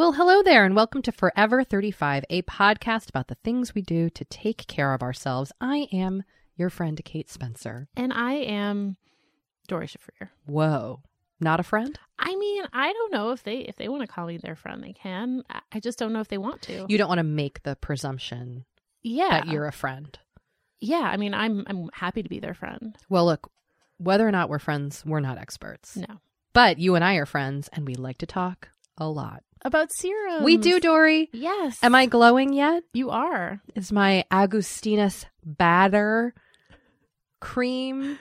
Well, hello there, and welcome to Forever 35, a podcast about the things we do to take care of ourselves. I am your friend, Kate Spencer. and I am Doree Shafrir. Whoa, not a friend? I mean, I don't know if they if they want to call me their friend, they can. I- I just don't know if they want to. You don't want to make the presumption yeah. that you're a friend. Yeah, I mean, I'm I'm happy to be their friend. Well, look, whether or not we're friends, we're not experts. No. But you and I are friends, and we like to talk a lot. About serums. we do, Doree. Yes. Am I glowing yet? You are. Is my Augustinus Bader cream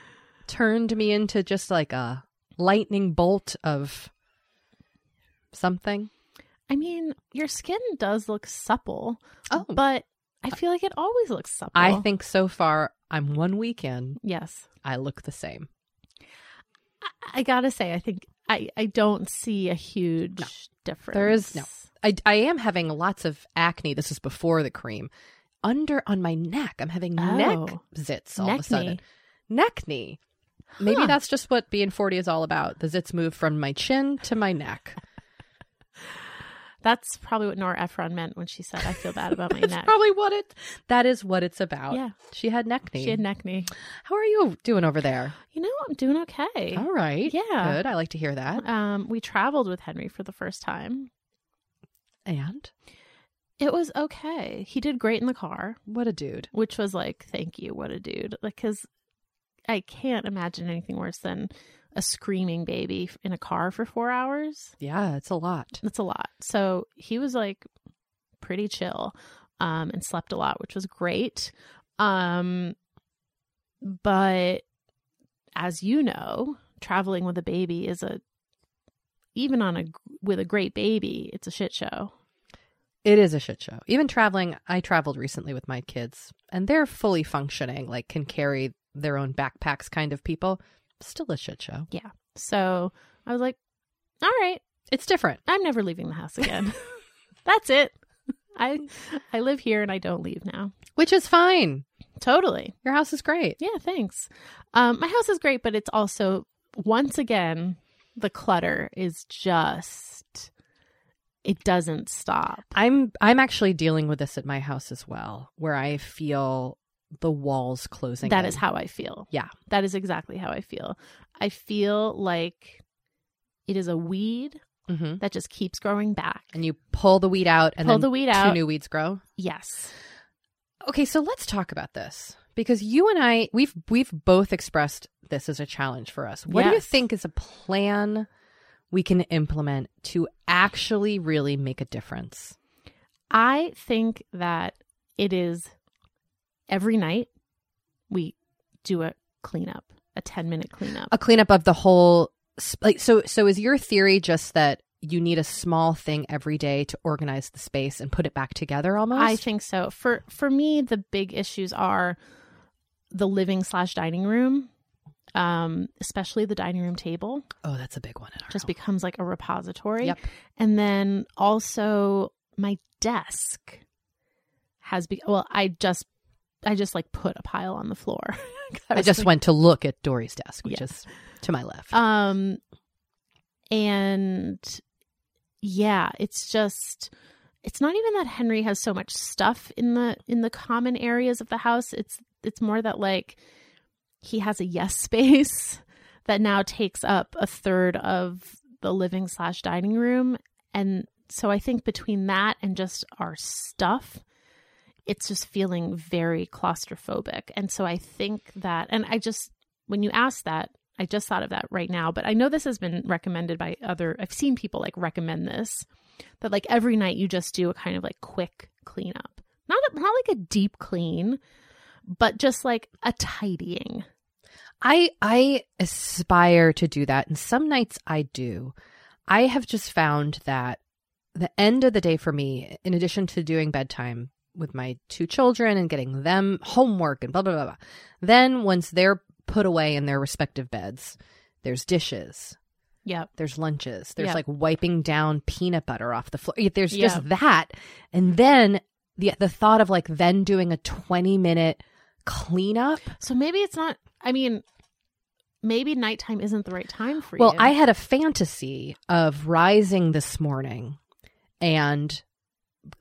turned me into just like a lightning bolt of something? I mean, your skin does look supple. Oh. But I feel like it always looks supple. I think so far I'm one week in. Yes. I look the same. I, I gotta say, I think I, I don't see a huge difference. There is no. I, I am having lots of acne. This is before the cream. Under on my neck. I'm having neck Oh. zits all of a sudden. Neck knee. Maybe Huh. that's just what being 40 is all about. The zits move from my chin to my neck. That's probably what Nora Ephron meant when she said, "I feel bad about my That's neck." probably what it that is what it's about. Yeah. She had neck knee. She had neck knee. How are you doing over there? You know, I'm doing okay. All right. Yeah. Good. I like to hear that. Um, we traveled with Henry for the first time. And It was okay. He did great in the car, what a dude. which was like, thank you, what a dude. Like, because I can't imagine anything worse than a screaming baby in a car for four hours. Yeah, it's a lot. That's a lot. So he was like pretty chill um, and slept a lot, which was great. Um, but as you know, traveling with a baby is a even on a with a great baby, it's a shit show. It is a shit show. Even traveling, I traveled recently with my kids, and they're fully functioning, like can carry their own backpacks kind of people. Still a shit show. Yeah. So I was like, all right, It's different. I'm never leaving the house again. That's it. I I live here and I don't leave now. Which is fine. Totally. Your house is great. Yeah, thanks. Um, my house is great, but it's also once again the clutter is just it doesn't stop. I'm I'm actually dealing with this at my house as well, where I feel the walls closing. That in. is how I feel. Yeah. That is exactly how I feel. I feel like it is a weed hmm that just keeps growing back. And you pull the weed out, and Pull then the weed two out. new weeds grow. Yes. Okay, so let's talk about this because you and I we've we've both expressed this as a challenge for us. What do you think is a plan we can implement to actually really make a difference? I think that it is every night we do a cleanup, a 10 minute cleanup. A cleanup of the whole like so so is your theory just that you need a small thing every day to organize the space and put it back together almost? I think so. For for me, the big issues are the living slash dining room, um, especially the dining room table, oh, that's a big one in our just home. becomes like a repository. Yep. And then also my desk has be well, I just I just like put a pile on the floor. I was just like- went to look at Doree's desk, which Yeah. is to my left. Um, and yeah, it's just it's not even that Henry has so much stuff in the in the common areas of the house. It's it's more that like he has a yes space that now takes up a third of the living slash dining room, and so I think between that and just our stuff. It's just feeling very claustrophobic. And so I think that, and I just, when you ask that, I just thought of that right now, but I know this has been recommended by other I've seen people like recommend this that like every night you just do a kind of like quick cleanup. Not a, not like a deep clean, but just like a tidying. I I aspire to do that and some nights I do. I have just found that the end of the day for me, in addition to doing bedtime with my two children and getting them homework and blah blah blah, blah then once they're put away in their respective beds, there's dishes, Yep. there's lunches, there's Yeah. like wiping down peanut butter off the floor. There's Yeah. just that. And then the the thought of like then doing a 20 minute cleanup So maybe it's not I mean maybe nighttime isn't the right time for Well, you. Well, I had a fantasy of rising this morning and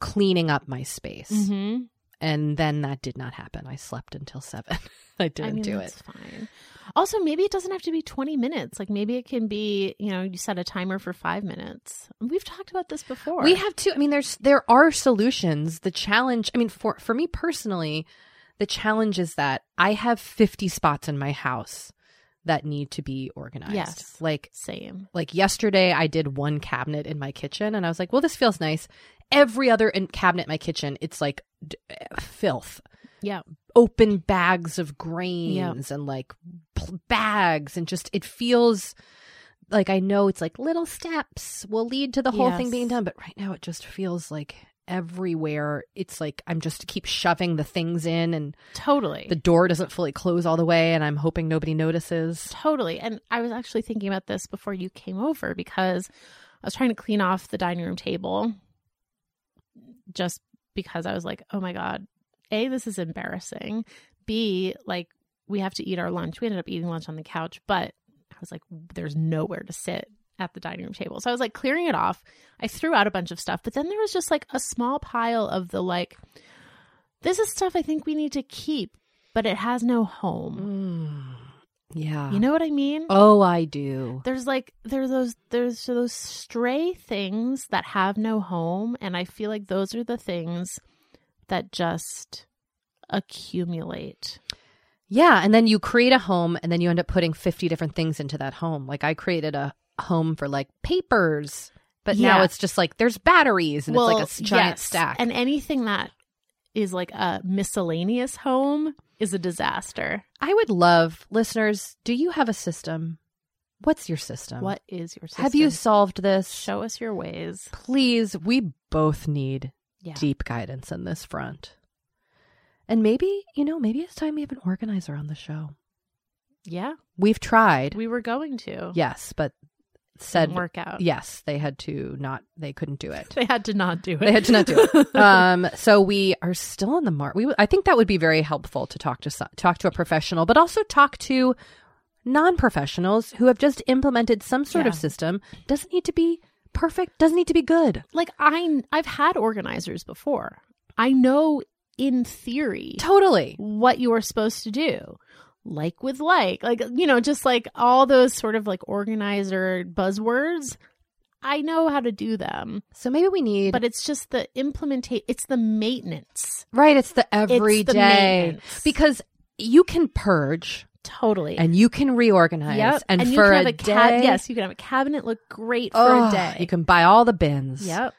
cleaning up my space. Mhm. And then that did not happen. I slept until seven. I didn't I mean, do that's it. fine. Also, maybe it doesn't have to be 20 minutes. Like maybe it can be, you know, you set a timer for five minutes. We've talked about this before. We have to I mean there's there are solutions. The challenge I mean for for me personally, the challenge is that I have 50 spots in my house that need to be organized. Yes. Like Same. like yesterday I did one cabinet in my kitchen and I was like, well, this feels nice. Every other in- cabinet in my kitchen, it's like d- eh, filth. Yeah. Open bags of grains and like pl- bags and just it feels like I know it's like little steps will lead to the whole thing being done, but right now it just feels like everywhere it's like I'm just keep shoving the things in and Totally. the door doesn't fully close all the way and I'm hoping nobody notices. Totally. And I was actually thinking about this before you came over because I was trying to clean off the dining room table just because I was like, oh my God, A, this is embarrassing. B, like, we have to eat our lunch. We ended up eating lunch on the couch, but I was like, there's nowhere to sit at the dining room table. So I was like clearing it off. I threw out a bunch of stuff, but then there was just like a small pile of the like, this is stuff I think we need to keep, but it has no home. Mm. Yeah. You know what I mean? Oh, I do. there's like there's those there's those stray things that have no home and i feel like those are the things that just accumulate Yeah, and then you create a home and then you end up putting 50 different things into that home. Like I created a home for like papers, but now it's just like there's batteries and it's like a giant yes. stack. and anything that is like a miscellaneous home is a disaster I would love listeners, do you have a system? What's your system? what is your system? Have you solved this? show us your ways Please, we both need Yeah. deep guidance in this front. And maybe, you know, maybe it's time we have an organizer on the show. Yeah. We've tried. We were going to. yes, but said work out. yes, they had to not they couldn't do it. They had to not do it. They had to not do it. Um, so we are still in the mark. We, I think that would be very helpful to talk to talk to a professional, but also talk to non-professionals who have just implemented some sort of system. Doesn't need to be perfect. Doesn't need to be good. like I I've had organizers before. I know in theory Totally. what you are supposed to do. Like with like, like you know, just like all those sort of like organizer buzzwords. I know how to do them, So maybe we need, but it's just the implementate. It's the maintenance. right? It's the It's the everyday because you can purge Totally. and you can reorganize, yep. and, you for a a day, ca- yes, you can have a cabinet look great for oh, a day. you can buy all the bins. Yep.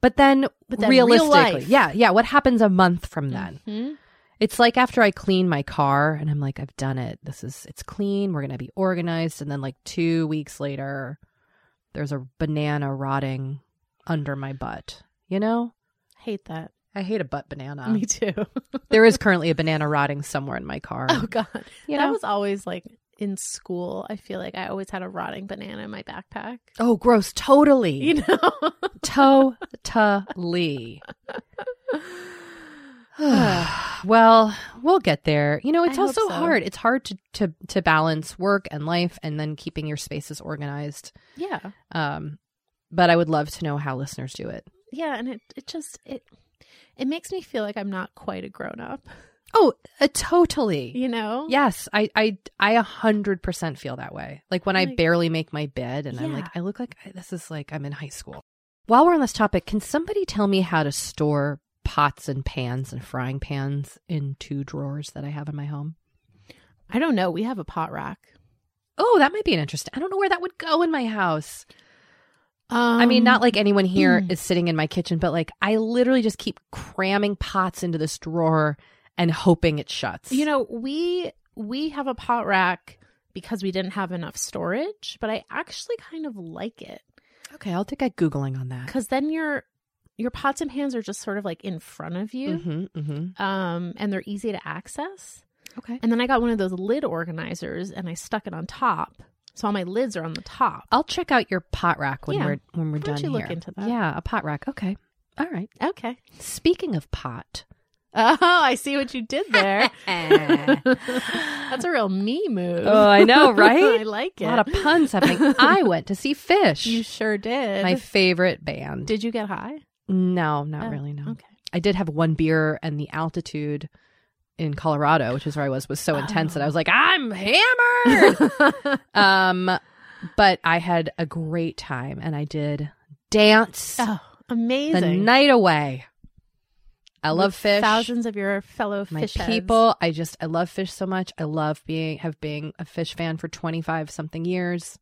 But then, But then realistically, life. yeah, yeah. What happens a month from then? Mhm. It's like after I clean my car and I'm like, I've done it. This is, it's clean. We're going to be organized. And then, like, two weeks later, there's a banana rotting under my butt. You know? Hate that. I hate a butt banana. Me too. there is currently a banana rotting somewhere in my car. oh God. you that know? was always like in school. I feel like I always had a rotting banana in my backpack. oh, gross. Totally. You know. totally. well, we'll get there. You know, it's I also so. hard. It's hard to, to to balance work and life and then keeping your spaces organized. yeah. Um, but I would love to know how listeners do it. Yeah, and it it just it it makes me feel like I'm not quite a grown up. Oh, uh, totally. You know? Yes, I I I a hundred percent feel that way. Like when I barely make my bed, and I'm like, I look like I- this is like I'm in high school. While we're on this topic, can somebody tell me how to store pots and pans and frying pans in two drawers that I have in my home? I don't know. We have a pot rack. Oh, that might be an interesting. I don't know where that would go in my house. Um, I mean, not like anyone here mm. is sitting in my kitchen, but like I literally just keep cramming pots into this drawer and hoping it shuts. you know we we have a pot rack because we didn't have enough storage, but I actually kind of like it okay, I'll take a googling on that. because then your your pots and pans are just sort of like in front of you, Mm-hmm, mm-hmm. um, and they're easy to access. Okay, And then I got one of those lid organizers and I stuck it on top, so all my lids are on the top. I'll check out your pot rack when Yeah. we're when we're Why don't done you look into that? Yeah, a pot rack. Okay, all right. Okay. Speaking of pot, Oh, I see what you did there. That's a real me move. Oh, I know, right? I like it. a lot of puns happening. I went to see Phish, You sure did. my favorite band. did you get high? No, not Oh, really. No, Okay. I did have one beer, and the altitude in Colorado, which is where I was, was so intense that I was like, I'm hammered. um, but I had a great time, and I did dance oh, amazing! the night away. I love Phish. Thousands of your fellow my Phish heads. people. I just I love Phish so much. I love being have been a Phish fan for twenty five something years.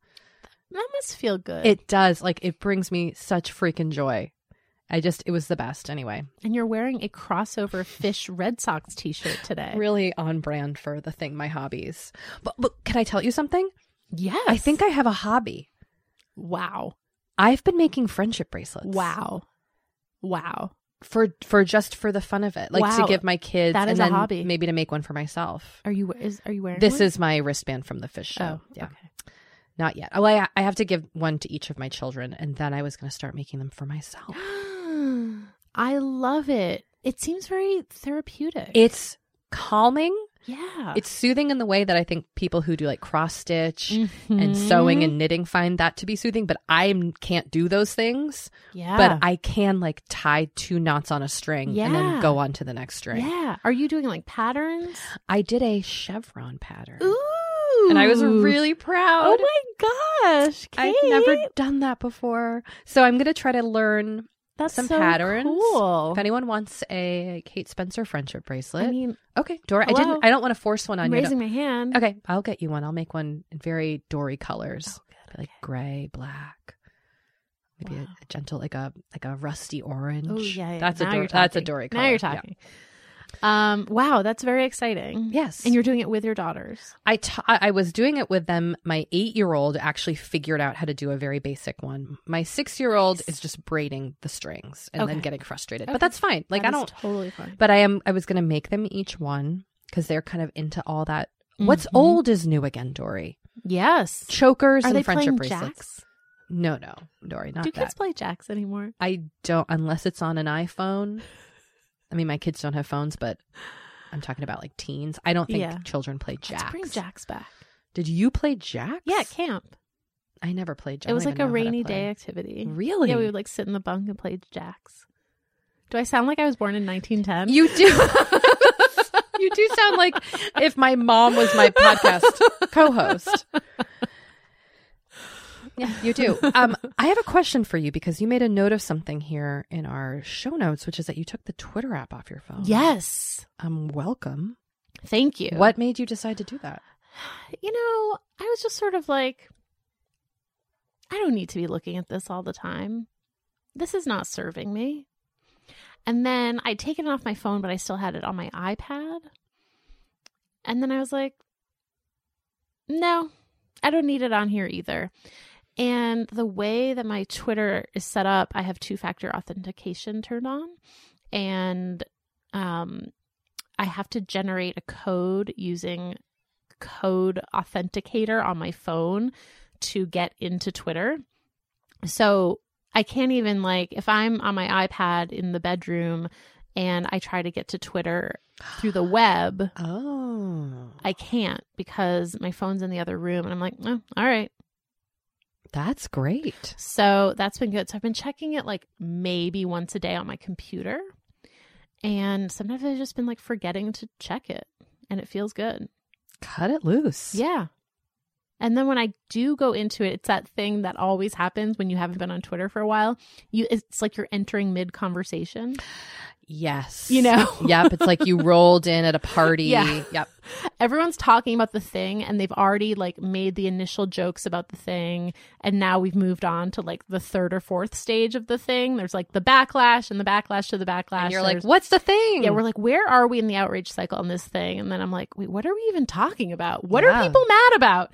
That must feel good. It does like it brings me such freaking joy. I just it was the best anyway. and you're wearing a crossover Phish Red Sox T-shirt today. Really on brand for the thing my hobbies. But but can I tell you something? Yes. I think I have a hobby. Wow. I've been making friendship bracelets. Wow. Wow. For for just for the fun of it. Like to give my kids That and is a hobby. maybe to make one for myself. Are you is are you wearing This one? is my wristband from the Phish show. Oh, yeah. okay. Not yet. Oh, I, I have to give one to each of my children, and then I was going to start making them for myself. I love it. It seems very therapeutic. It's calming. yeah. It's soothing in the way that I think people who do like cross stitch and Mhm. sewing and knitting find that to be soothing. But I can't do those things. yeah. But I can like tie two knots on a string and then go on to the next string. Yeah. Are you doing like patterns? I did a chevron pattern, Ooh. and I was really proud. Oh my gosh. I've never done that before, so I'm going to try to learn That's some so patterns. Cool. If anyone wants a Kate Spencer friendship bracelet, I mean, okay, Dora. I didn't. I don't want to force one on I'm you. raising my hand. Okay, I'll get you one. I'll make one in very Doree colors, Oh, good, like okay. gray, black, maybe a, Wow. a gentle, like a like a rusty orange. Oh yeah, yeah. that's Now a Dor- that's a. Doree color. Now you're Yeah. Um, wow, that's very exciting. Yes. And you're doing it with your daughters. I ta- I was doing it with them. My eight year old actually figured out how to do a very basic one. My six year old Nice. is just braiding the strings and then getting frustrated. Okay. But that's fine. Like That I don't. totally fine. But I am. I was going to make them each one because they're kind of into all that. What's Mhm. old is new again, Doree. Yes. Chokers Are and they friendship bracelets. jacks? No, no, Doree, not Do that. kids play jacks anymore? I don't unless it's on an iPhone. I mean, my kids don't have phones, but I'm talking about like teens. I don't think Yeah. children play Let's jacks. bring jacks back. Did you play jacks? Yeah, at camp. I never played jacks. it was like a rainy day activity. Really? Yeah, we would like sit in the bunk and play jacks. Do I sound like I was born in 1910? You do. you do sound like if my mom was my podcast co-host. Yeah, you do. Um, I have a question for you because you made a note of something here in our show notes, which is that you took the Twitter app off your phone. Yes. Um, welcome. Thank you. What made you decide to do that? You know, I was just sort of like, I don't need to be looking at this all the time. This is not serving me. And then I'd taken it off my phone, but I still had it on my iPad. And then I was like, no, I don't need it on here either. And the way that my Twitter is set up, I have two factor authentication turned on. And um, I have to generate a code using code authenticator on my phone to get into Twitter. So I can't even like if I'm on my iPad in the bedroom and I try to get to Twitter through the web, Oh, I can't because my phone's in the other room and I'm like, oh, all right. That's great. So that's been good. So I've been checking it like maybe once a day on my computer. And sometimes I've just been like forgetting to check it and it feels good. Cut it loose. Yeah. And then when I do go into it, it's that thing that always happens when you haven't been on Twitter for a while. You it's like you're entering mid conversation. Yes. You know? yep. It's like you rolled in at a party. Yeah. Yep. Everyone's talking about the thing and they've already like made the initial jokes about the thing and now we've moved on to like the third or fourth stage of the thing. There's like the backlash and the backlash to the backlash. And you're like, what's the thing? Yeah, we're like, where are we in the outrage cycle on this thing? And then I'm like, wait, what are we even talking about? What Yeah. are people mad about?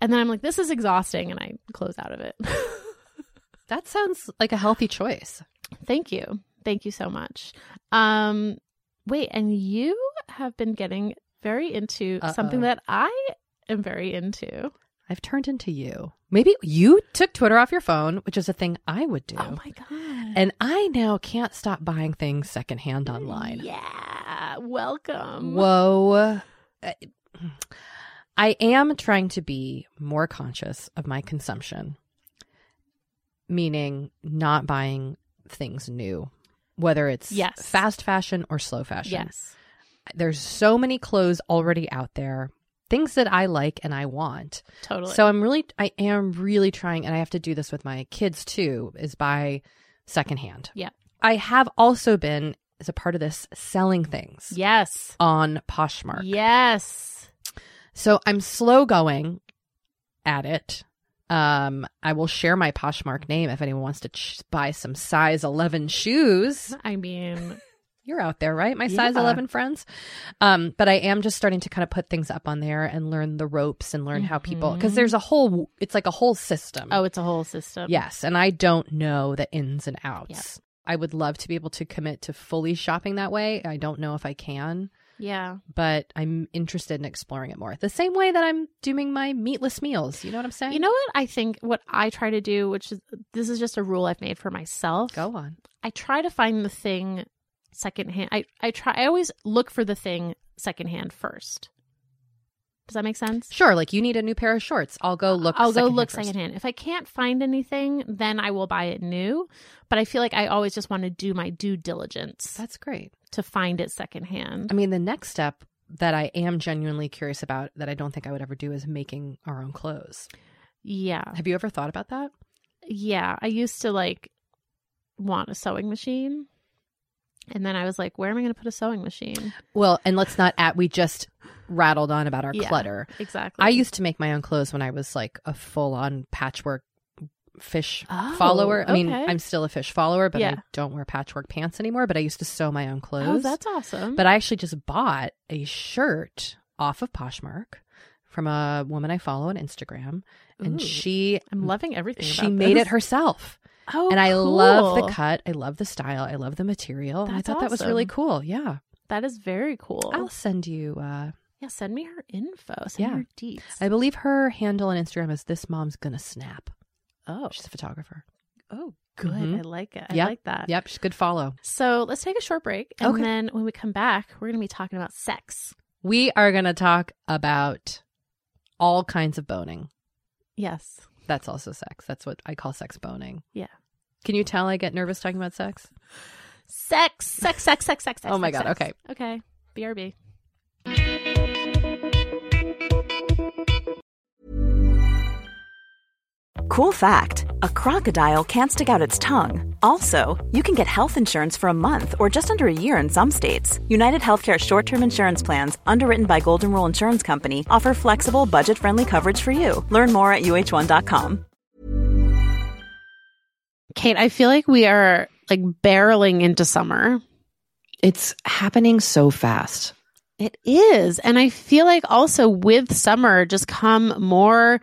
And then I'm like, this is exhausting, and I close out of it. that sounds like a healthy choice. Thank you. Thank you so much. Um, wait, and you have been getting very into something Uh-oh. that I am very into. I've turned into you. Maybe you took Twitter off your phone, which is a thing I would do. Oh my god! and I now can't stop buying things secondhand online. Yeah, welcome. Whoa. Uh, I am trying to be more conscious of my consumption, meaning not buying things new, whether it's Yes. fast fashion or slow fashion. Yes. There's so many clothes already out there, things that I like and I want. Totally. So I'm really, I am really trying, and I have to do this with my kids too, is buy secondhand. Yeah. I have also been, as a part of this, selling things yes. on Poshmark. Yes. So I'm slow going at it. Um, I will share my Poshmark name if anyone wants to ch- buy some size 11 shoes. I mean, You're out there, right? My size Yeah. 11 friends. Um, but I am just starting to kind of put things up on there and learn the ropes and learn how people, because Mhm. there's a whole, it's like a whole system. oh, it's a whole system. Yes, and I don't know the ins and outs. I would love to be able to commit to fully shopping that way. I don't know if I can, Yeah. but I'm interested in exploring it more. The same way that I'm doing my meatless meals. You know what I'm saying? You know what I think what I try to do, which is this is just a rule I've made for myself. go on. I try to find the thing secondhand. I, I try I always look for the thing secondhand first. Does that make sense? Sure, like you need a new pair of shorts. I'll go look. I'll go look first. secondhand. If I can't find anything, then I will buy it new. But I feel like I always just want to do my due diligence That's great. to find it secondhand. I mean, the next step that I am genuinely curious about that I don't think I would ever do is making our own clothes. Yeah. Have you ever thought about that? Yeah. I used to like want a sewing machine. And then I was like, where am I going to put a sewing machine? Well, and let's not at we just rattled on about our Yeah. clutter. Exactly. I used to make my own clothes when I was like a full on patchwork Phish Oh, follower. I mean. I'm still a Phish follower, but I don't wear patchwork pants anymore. But I used to sew my own clothes. Oh, that's awesome. But I actually just bought a shirt off of Poshmark from a woman I follow on Instagram, and Ooh. she I'm loving everything. she made it herself. Oh, and I love the cut. I love the style. I love the material. and I That's thought that was really cool. Yeah. That is very cool. I'll send you uh yeah, send me her info. Send Yeah. her deets. I believe her handle on Instagram is this mom's gonna snap. oh, She's a photographer. oh, good. Mhm. I like it. I Yep. like that. Yep, she's good follow. So let's take a short break, and Okay. then when we come back, we're going to be talking about sex. We are gonna talk about all kinds of boning. Yes. That's also sex. That's what I call sex boning. Yeah. Can you tell I get nervous talking about sex? Sex, sex, sex, sex, sex, sex. Oh my sex, God, sex. Okay. BRB. Cool fact a crocodile can't stick out its tongue. Also, you can get health insurance for a month or just under a year in some states. United Healthcare short term insurance plans, underwritten by Golden Rule Insurance Company, offer flexible, budget friendly coverage for you. Learn more at uh1.com. Kate, I feel like we are like barreling into summer. It's happening so fast. It is. And I feel like also with summer just come more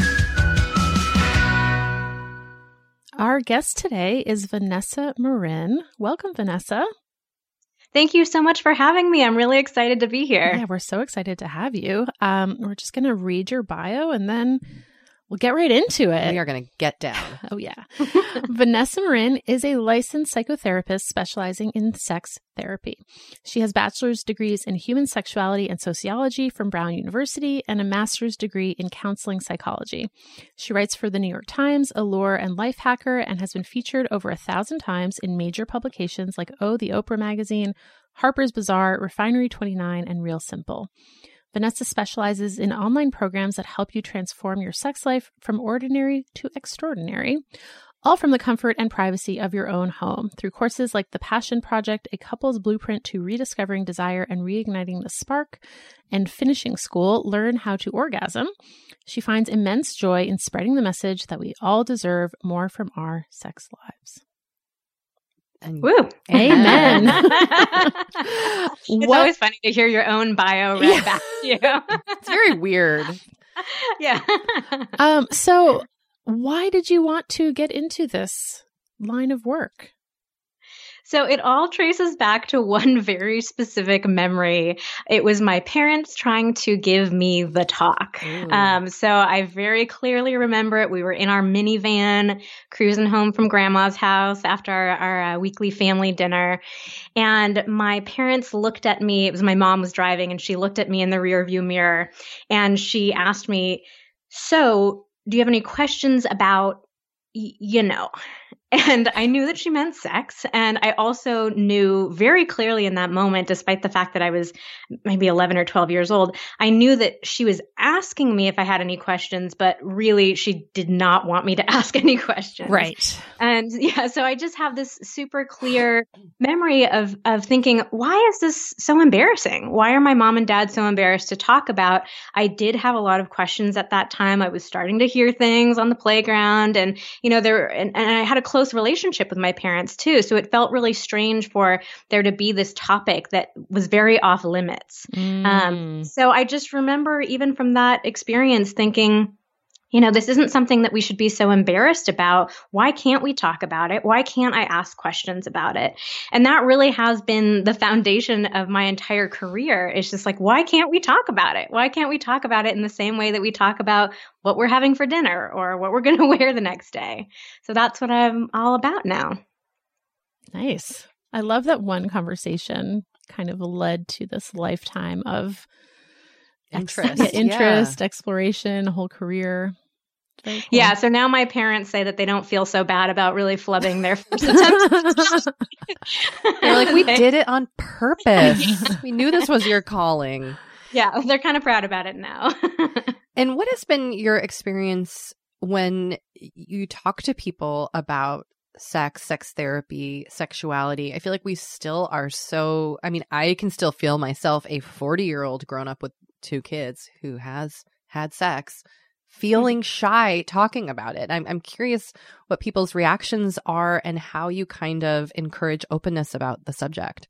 Our guest today is Vanessa Marin. Welcome, Vanessa. Thank you so much for having me. I'm really excited to be here. Yeah, we're so excited to have you. Um, we're just going to read your bio and then we'll get right into it. We are going to get down. Oh, yeah. Vanessa Marin is a licensed psychotherapist specializing in sex therapy. She has bachelor's degrees in human sexuality and sociology from Brown University and a master's degree in counseling psychology. She writes for the New York Times, Allure, and Lifehacker and has been featured over a thousand times in major publications like Oh, the Oprah Magazine, Harper's Bazaar, Refinery 29, and Real Simple. Vanessa specializes in online programs that help you transform your sex life from ordinary to extraordinary, all from the comfort and privacy of your own home. Through courses like The Passion Project, a couple's blueprint to rediscovering desire and reigniting the spark, and Finishing School, learn how to orgasm. She finds immense joy in spreading the message that we all deserve more from our sex lives. And Woo! Amen. it's what? always funny to hear your own bio read yeah. back to you. it's very weird. Yeah. um. So, why did you want to get into this line of work? So it all traces back to one very specific memory. It was my parents trying to give me the talk. Um, so I very clearly remember it. We were in our minivan cruising home from grandma's house after our, our uh, weekly family dinner. And my parents looked at me. It was my mom was driving and she looked at me in the rearview mirror and she asked me, so do you have any questions about, y- you know, And I knew that she meant sex. And I also knew very clearly in that moment, despite the fact that I was maybe 11 or 12 years old, I knew that she was asking me if I had any questions, but really she did not want me to ask any questions. Right. And yeah, so I just have this super clear memory of, of thinking, why is this so embarrassing? Why are my mom and dad so embarrassed to talk about? I did have a lot of questions at that time. I was starting to hear things on the playground and, you know, there, and, and I had a close relationship with my parents too. So it felt really strange for there to be this topic that was very off limits. Um, mm. Um, so I just remember even from that experience thinking, you know, this isn't something that we should be so embarrassed about. Why can't we talk about it? Why can't I ask questions about it? And that really has been the foundation of my entire career. It's just like, why can't we talk about it? Why can't we talk about it in the same way that we talk about what we're having for dinner or what we're going to wear the next day? So that's what I'm all about now. Nice. I love that one conversation kind of led to this lifetime of interest, yeah, interest, yeah. exploration, a whole career. Cool. Yeah, so now my parents say that they don't feel so bad about really flubbing their first attempt. they're like, we did it on purpose. we knew this was your calling. Yeah, they're kind of proud about it now. and what has been your experience when you talk to people about sex, sex therapy, sexuality? I feel like we still are so, I mean, I can still feel myself a 40 year old grown up with two kids who has had sex feeling mm-hmm. shy talking about it. I'm, I'm curious what people's reactions are and how you kind of encourage openness about the subject.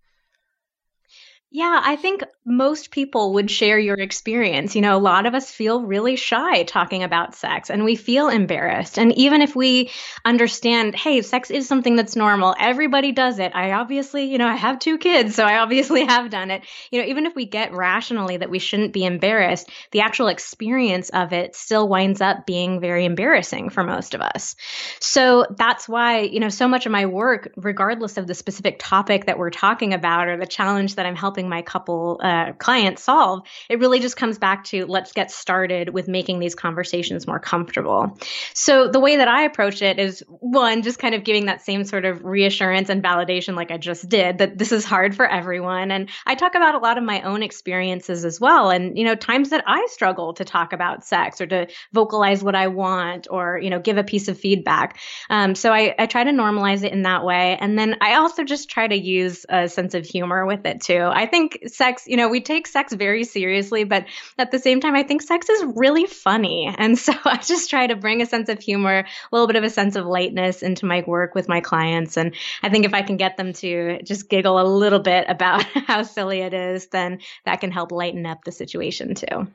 Yeah, I think most people would share your experience. You know, a lot of us feel really shy talking about sex and we feel embarrassed. And even if we understand, hey, sex is something that's normal, everybody does it. I obviously, you know, I have two kids, so I obviously have done it. You know, even if we get rationally that we shouldn't be embarrassed, the actual experience of it still winds up being very embarrassing for most of us. So that's why, you know, so much of my work, regardless of the specific topic that we're talking about or the challenge that I'm helping helping my couple uh, clients solve, it really just comes back to let's get started with making these conversations more comfortable. So the way that I approach it is one, just kind of giving that same sort of reassurance and validation, like I just did, that this is hard for everyone. And I talk about a lot of my own experiences as well. And, you know, times that I struggle to talk about sex or to vocalize what I want or, you know, give a piece of feedback. Um, so I, I try to normalize it in that way. And then I also just try to use a sense of humor with it too. I think sex, you know, we take sex very seriously, but at the same time, I think sex is really funny. And so I just try to bring a sense of humor, a little bit of a sense of lightness into my work with my clients. And I think if I can get them to just giggle a little bit about how silly it is, then that can help lighten up the situation too.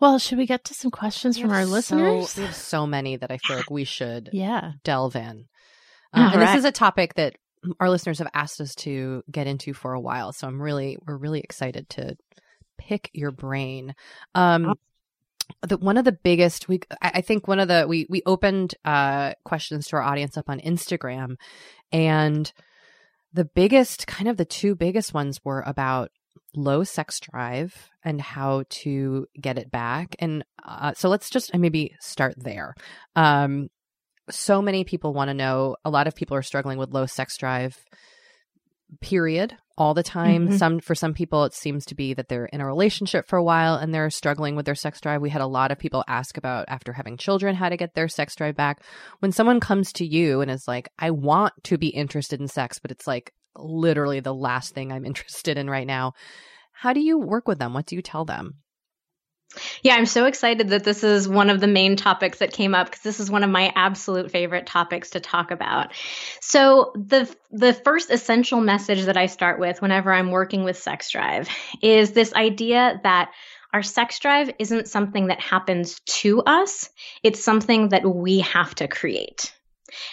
Well, should we get to some questions from our listeners? we have so many that I feel like we should yeah. delve in. Uh, and this is a topic that our listeners have asked us to get into for a while. So I'm really, we're really excited to pick your brain. Um, the, one of the biggest we I think one of the we we opened uh questions to our audience up on Instagram and the biggest kind of the two biggest ones were about low sex drive and how to get it back and uh, so let's just maybe start there um so many people want to know. A lot of people are struggling with low sex drive, period, all the time. Mm-hmm. Some for some people it seems to be that they're in a relationship for a while and they're struggling with their sex drive. We had a lot of people ask about after having children how to get their sex drive back. When someone comes to you and is like, "I want to be interested in sex, but it's like literally the last thing I'm interested in right now." How do you work with them? What do you tell them? Yeah, I'm so excited that this is one of the main topics that came up because this is one of my absolute favorite topics to talk about. So, the the first essential message that I start with whenever I'm working with sex drive is this idea that our sex drive isn't something that happens to us, it's something that we have to create.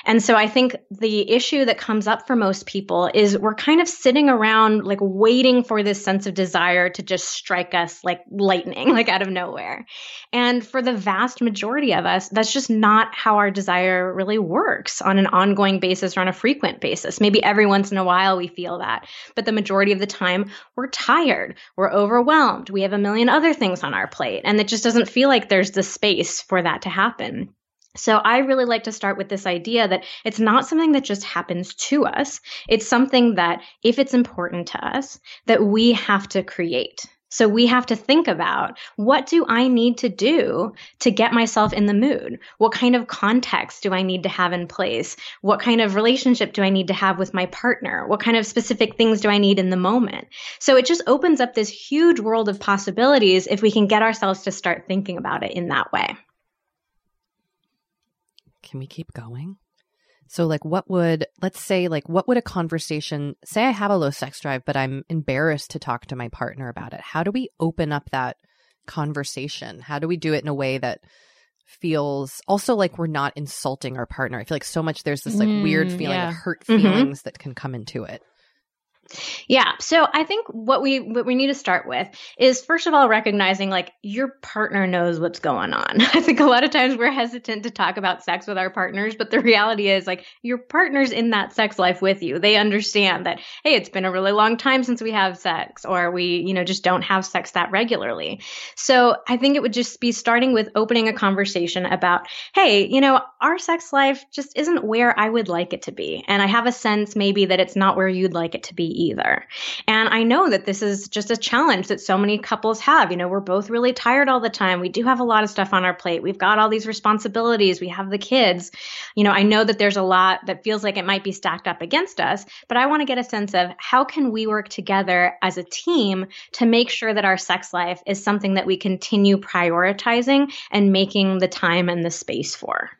And so I think the issue that comes up for most people is we're kind of sitting around like waiting for this sense of desire to just strike us like lightning, like out of nowhere. And for the vast majority of us, that's just not how our desire really works on an ongoing basis or on a frequent basis. Maybe every once in a while we feel that, but the majority of the time we're tired, we're overwhelmed, we have a million other things on our plate, and it just doesn't feel like there's the space for that to happen. So I really like to start with this idea that it's not something that just happens to us. It's something that if it's important to us, that we have to create. So we have to think about what do I need to do to get myself in the mood? What kind of context do I need to have in place? What kind of relationship do I need to have with my partner? What kind of specific things do I need in the moment? So it just opens up this huge world of possibilities if we can get ourselves to start thinking about it in that way. Can we keep going? So, like, what would, let's say, like, what would a conversation, say I have a low sex drive, but I'm embarrassed to talk to my partner about it. How do we open up that conversation? How do we do it in a way that feels also like we're not insulting our partner? I feel like so much there's this like mm, weird feeling yeah. of hurt mm-hmm. feelings mm-hmm. that can come into it. Yeah. So I think what we what we need to start with is first of all recognizing like your partner knows what's going on. I think a lot of times we're hesitant to talk about sex with our partners, but the reality is like your partner's in that sex life with you. They understand that hey, it's been a really long time since we have sex or we, you know, just don't have sex that regularly. So I think it would just be starting with opening a conversation about, hey, you know, our sex life just isn't where I would like it to be. And I have a sense maybe that it's not where you'd like it to be either. And I know that this is just a challenge that so many couples have. You know, we're both really tired all the time. We do have a lot of stuff on our plate. We've got all these responsibilities. We have the kids. You know, I know that there's a lot that feels like it might be stacked up against us, but I want to get a sense of how can we work together as a team to make sure that our sex life is something that we continue prioritizing and making the time and the space for.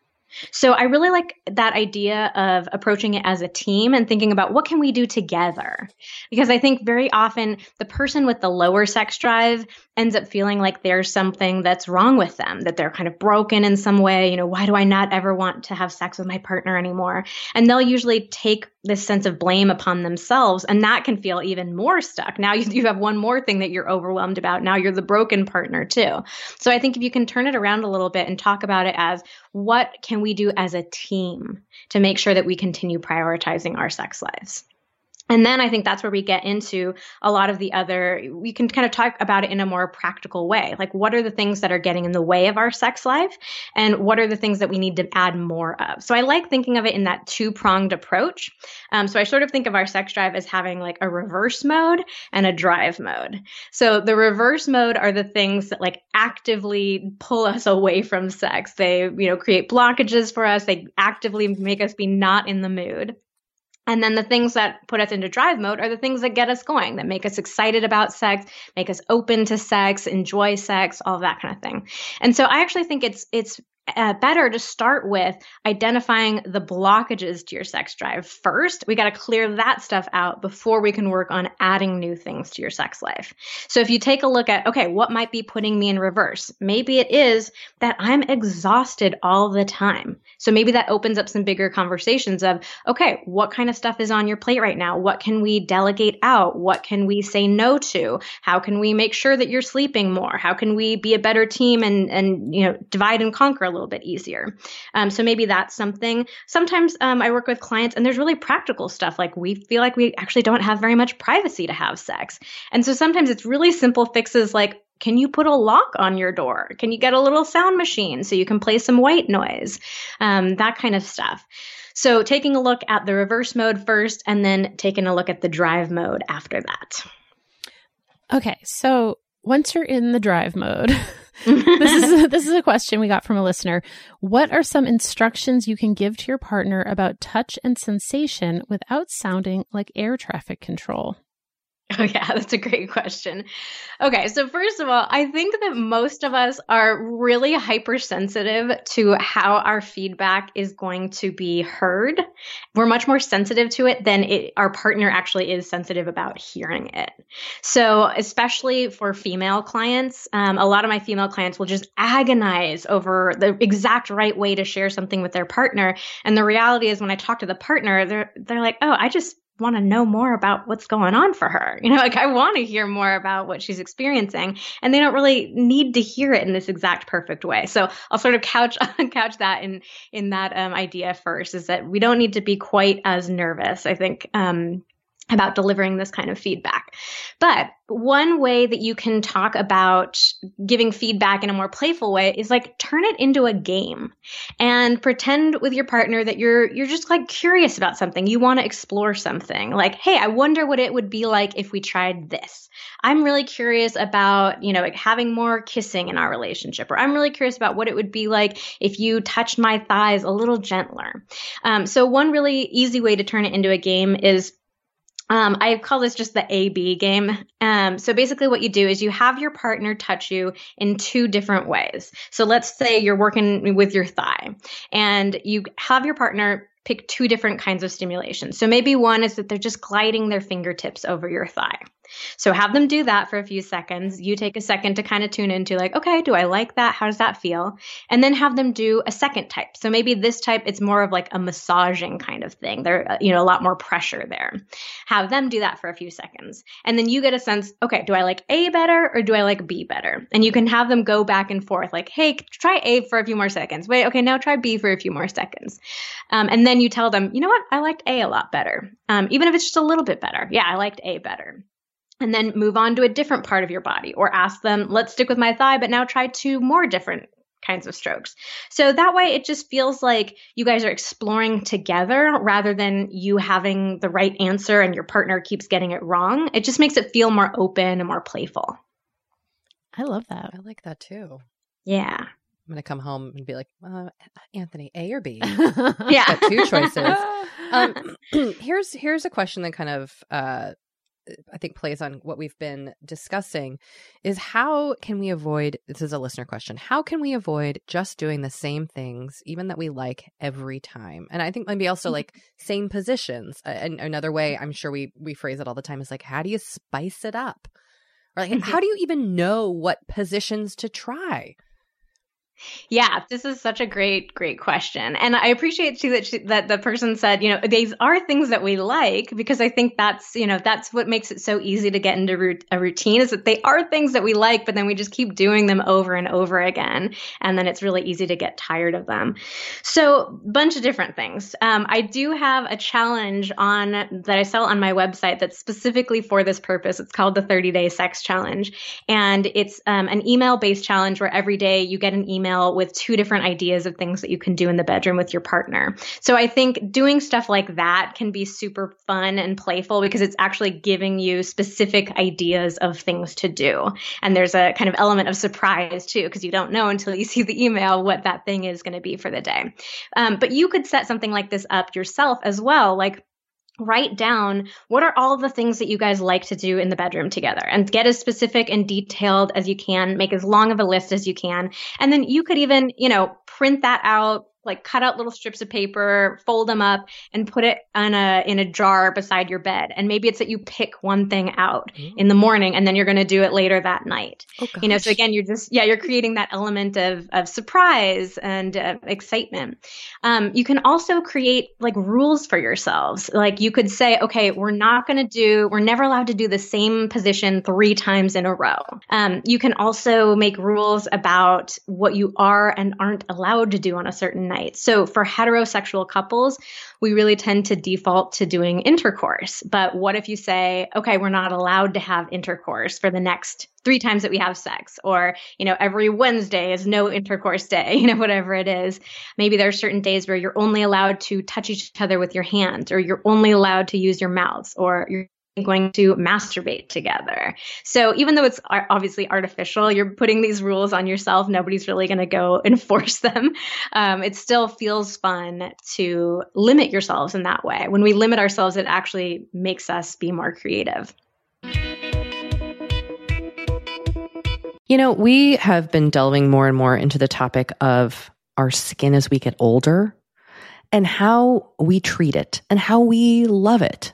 So I really like that idea of approaching it as a team and thinking about what can we do together? Because I think very often the person with the lower sex drive ends up feeling like there's something that's wrong with them, that they're kind of broken in some way. You know, why do I not ever want to have sex with my partner anymore? And they'll usually take this sense of blame upon themselves, and that can feel even more stuck. Now you, you have one more thing that you're overwhelmed about. Now you're the broken partner too. So I think if you can turn it around a little bit and talk about it as what can we do as a team to make sure that we continue prioritizing our sex lives? And then I think that's where we get into a lot of the other, we can kind of talk about it in a more practical way. Like, what are the things that are getting in the way of our sex life? And what are the things that we need to add more of? So I like thinking of it in that two pronged approach. Um, so I sort of think of our sex drive as having like a reverse mode and a drive mode. So the reverse mode are the things that like actively pull us away from sex. They, you know, create blockages for us. They actively make us be not in the mood. And then the things that put us into drive mode are the things that get us going, that make us excited about sex, make us open to sex, enjoy sex, all that kind of thing. And so I actually think it's it's uh, better to start with identifying the blockages to your sex drive first. We got to clear that stuff out before we can work on adding new things to your sex life. So if you take a look at, okay, what might be putting me in reverse? Maybe it is that I'm exhausted all the time. So maybe that opens up some bigger conversations of, okay, what kind of stuff is on your plate right now? What can we delegate out? What can we say no to? How can we make sure that you're sleeping more? How can we be a better team and, and, you know, divide and conquer a little bit easier. Um, so maybe that's something. Sometimes um, I work with clients and there's really practical stuff like we feel like we actually don't have very much privacy to have sex. And so sometimes it's really simple fixes like, can you put a lock on your door? Can you get a little sound machine so you can play some white noise? Um, that kind of stuff. So taking a look at the reverse mode first and then taking a look at the drive mode after that. Okay, so once you're in the drive mode, this is a, this is a question we got from a listener. What are some instructions you can give to your partner about touch and sensation without sounding like air traffic control? Oh, yeah, that's a great question. Okay, so first of all, I think that most of us are really hypersensitive to how our feedback is going to be heard. We're much more sensitive to it than it, our partner actually is sensitive about hearing it. So, especially for female clients, um, a lot of my female clients will just agonize over the exact right way to share something with their partner. And the reality is, when I talk to the partner, they're they're like, "Oh, I just want to know more about what's going on for her. You know, like I want to hear more about what she's experiencing and they don't really need to hear it in this exact perfect way. So I'll sort of couch couch that in in that um, idea first is that we don't need to be quite as nervous. I think um, about delivering this kind of feedback. But one way that you can talk about giving feedback in a more playful way is like turn it into a game and pretend with your partner that you're you're just like curious about something. You want to explore something. Like, "Hey, I wonder what it would be like if we tried this." I'm really curious about, you know, like having more kissing in our relationship or I'm really curious about what it would be like if you touched my thighs a little gentler. Um, so one really easy way to turn it into a game is um, I call this just the A B game. Um, so basically, what you do is you have your partner touch you in two different ways. So let's say you're working with your thigh and you have your partner pick two different kinds of stimulation. So maybe one is that they're just gliding their fingertips over your thigh. So have them do that for a few seconds. You take a second to kind of tune into like, okay, do I like that? How does that feel? And then have them do a second type. So maybe this type, it's more of like a massaging kind of thing. There, uh, you know, a lot more pressure there. Have them do that for a few seconds. And then you get a sense, okay, do I like A better or do I like B better? And you can have them go back and forth like, hey, try A for a few more seconds. Wait, okay, now try B for a few more seconds. Um, and then you tell them, you know what? I liked A a lot better. Um, even if it's just a little bit better. Yeah, I liked A better and then move on to a different part of your body or ask them, let's stick with my thigh, but now try two more different kinds of strokes. So that way it just feels like you guys are exploring together rather than you having the right answer and your partner keeps getting it wrong. It just makes it feel more open and more playful. I love that. I like that too. Yeah. I'm gonna come home and be like, uh, Anthony, A or B? yeah, two choices. Um, here's here's a question that kind of uh, I think plays on what we've been discussing is how can we avoid this is a listener question. How can we avoid just doing the same things even that we like every time? And I think maybe also mm-hmm. like same positions. And another way I'm sure we we phrase it all the time is like how do you spice it up? Or like how mm-hmm. do you even know what positions to try? Yeah, this is such a great, great question, and I appreciate too that she, that the person said, you know, these are things that we like because I think that's you know that's what makes it so easy to get into a routine is that they are things that we like, but then we just keep doing them over and over again, and then it's really easy to get tired of them. So, bunch of different things. Um, I do have a challenge on that I sell on my website that's specifically for this purpose. It's called the 30 Day Sex Challenge, and it's um, an email based challenge where every day you get an email email with two different ideas of things that you can do in the bedroom with your partner. So I think doing stuff like that can be super fun and playful because it's actually giving you specific ideas of things to do. And there's a kind of element of surprise too, because you don't know until you see the email what that thing is going to be for the day. Um, but you could set something like this up yourself as well. Like, write down what are all the things that you guys like to do in the bedroom together and get as specific and detailed as you can make as long of a list as you can. And then you could even you know print that out like cut out little strips of paper, fold them up, and put it in a in a jar beside your bed. And maybe it's that you pick one thing out Ooh. in the morning, and then you're going to do it later that night. Oh, you know, so again, you're just yeah, you're creating that element of of surprise and uh, excitement. Um, you can also create like rules for yourselves. Like you could say, okay, we're not going to do, we're never allowed to do the same position three times in a row. Um, you can also make rules about what you are and aren't allowed to do on a certain night night. So for heterosexual couples, we really tend to default to doing intercourse. But what if you say, okay, we're not allowed to have intercourse for the next three times that we have sex or you know every wednesday is no intercourse day you know whatever it is maybe there are certain days where you're only allowed to touch each other with your hands or you're only allowed to use your mouths or you're going to masturbate together. So even though it's obviously artificial, you're putting these rules on yourself. Nobody's really going to go enforce them. Um, it still feels fun to limit yourselves in that way. When we limit ourselves, it actually makes us be more creative. You know, we have been delving more and more into the topic of our skin as we get older and how we treat it and how we love it.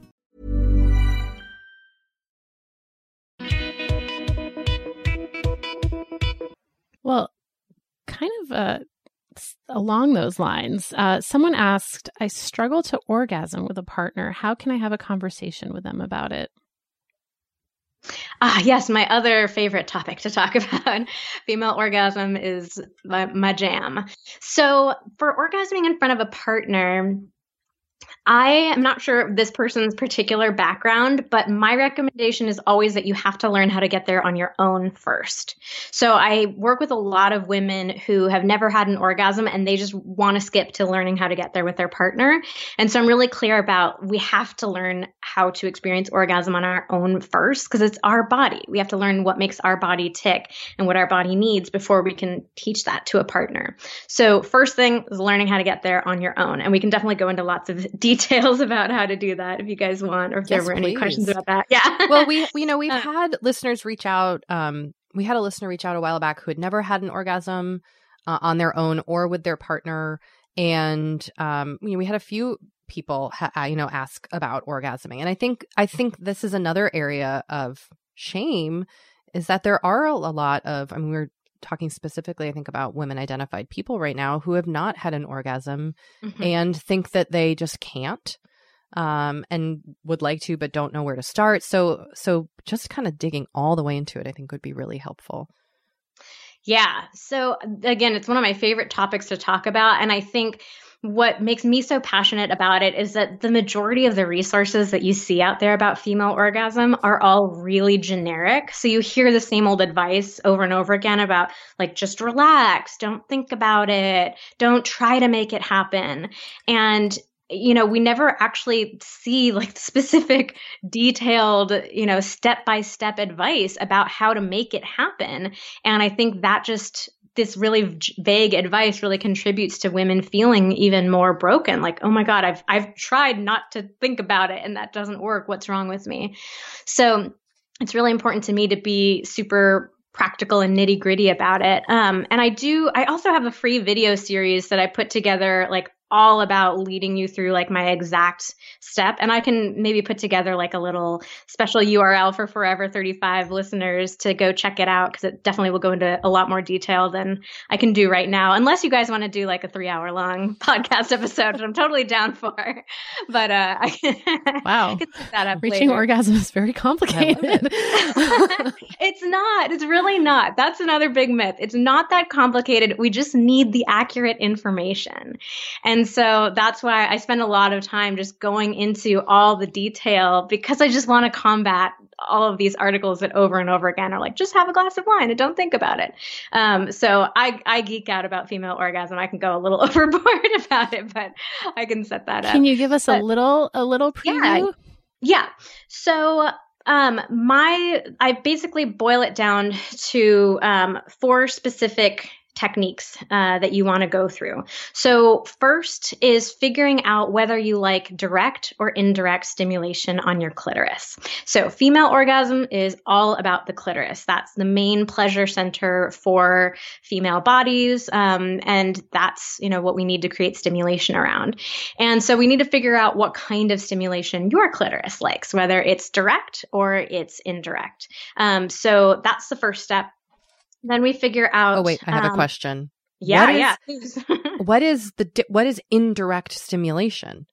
Well, kind of uh, along those lines, uh, someone asked, I struggle to orgasm with a partner. How can I have a conversation with them about it? Ah, yes, my other favorite topic to talk about. Female orgasm is my, my jam. So, for orgasming in front of a partner, I am not sure of this person's particular background, but my recommendation is always that you have to learn how to get there on your own first. So I work with a lot of women who have never had an orgasm and they just want to skip to learning how to get there with their partner. And so I'm really clear about we have to learn how to experience orgasm on our own first because it's our body. We have to learn what makes our body tick and what our body needs before we can teach that to a partner. So first thing is learning how to get there on your own. And we can definitely go into lots of details about how to do that if you guys want, or if yes, there were please. any questions about that. Yeah. well, we you know we've uh, had listeners reach out. Um, we had a listener reach out a while back who had never had an orgasm uh, on their own or with their partner, and um, you know we had a few people ha- uh, you know ask about orgasming, and I think I think this is another area of shame is that there are a, a lot of I mean we're talking specifically, I think, about women identified people right now who have not had an orgasm mm-hmm. and think that they just can't um, and would like to, but don't know where to start. So, so just kind of digging all the way into it, I think would be really helpful. Yeah. So again, it's one of my favorite topics to talk about. And I think what makes me so passionate about it is that the majority of the resources that you see out there about female orgasm are all really generic. So you hear the same old advice over and over again about like just relax, don't think about it, don't try to make it happen. And you know, we never actually see like specific, detailed, you know, step by step advice about how to make it happen. And I think that just this really vague advice really contributes to women feeling even more broken like oh my god i've i've tried not to think about it and that doesn't work. What's wrong with me? So it's really important to me to be super practical and nitty gritty about it. Um, and i do i also have a free video series that i put together like all about leading you through like my exact step. And I can maybe put together like a little special URL for Forever 35 listeners to go check it out because it definitely will go into a lot more detail than I can do right now. Unless you guys want to do like a three hour long podcast episode, which I'm totally down for. But uh, I wow, that up reaching later. orgasm is very complicated. it's not. It's really not. That's another big myth. It's not that complicated. We just need the accurate information. And so that's why I spend a lot of time just going into all the detail because I just want to combat all of these articles that over and over again are like, just have a glass of wine and don't think about it. Um, so I, I geek out about female orgasm. I can go a little overboard about it, but I can set that up. Can you give us But- a little a little preview? Yeah. Yeah. So um my I basically boil it down to um four specific techniques uh, that you want to go through. So first is figuring out whether you like direct or indirect stimulation on your clitoris. So female orgasm is all about the clitoris. That's the main pleasure center for female bodies, um, and that's you know what we need to create stimulation around. And so we need to figure out what kind of stimulation your clitoris likes, whether it's direct or it's indirect. Um, so that's the first step. Then we figure out. Oh wait, I have a um, question. Yeah, What is- yeah. What is the what is indirect stimulation?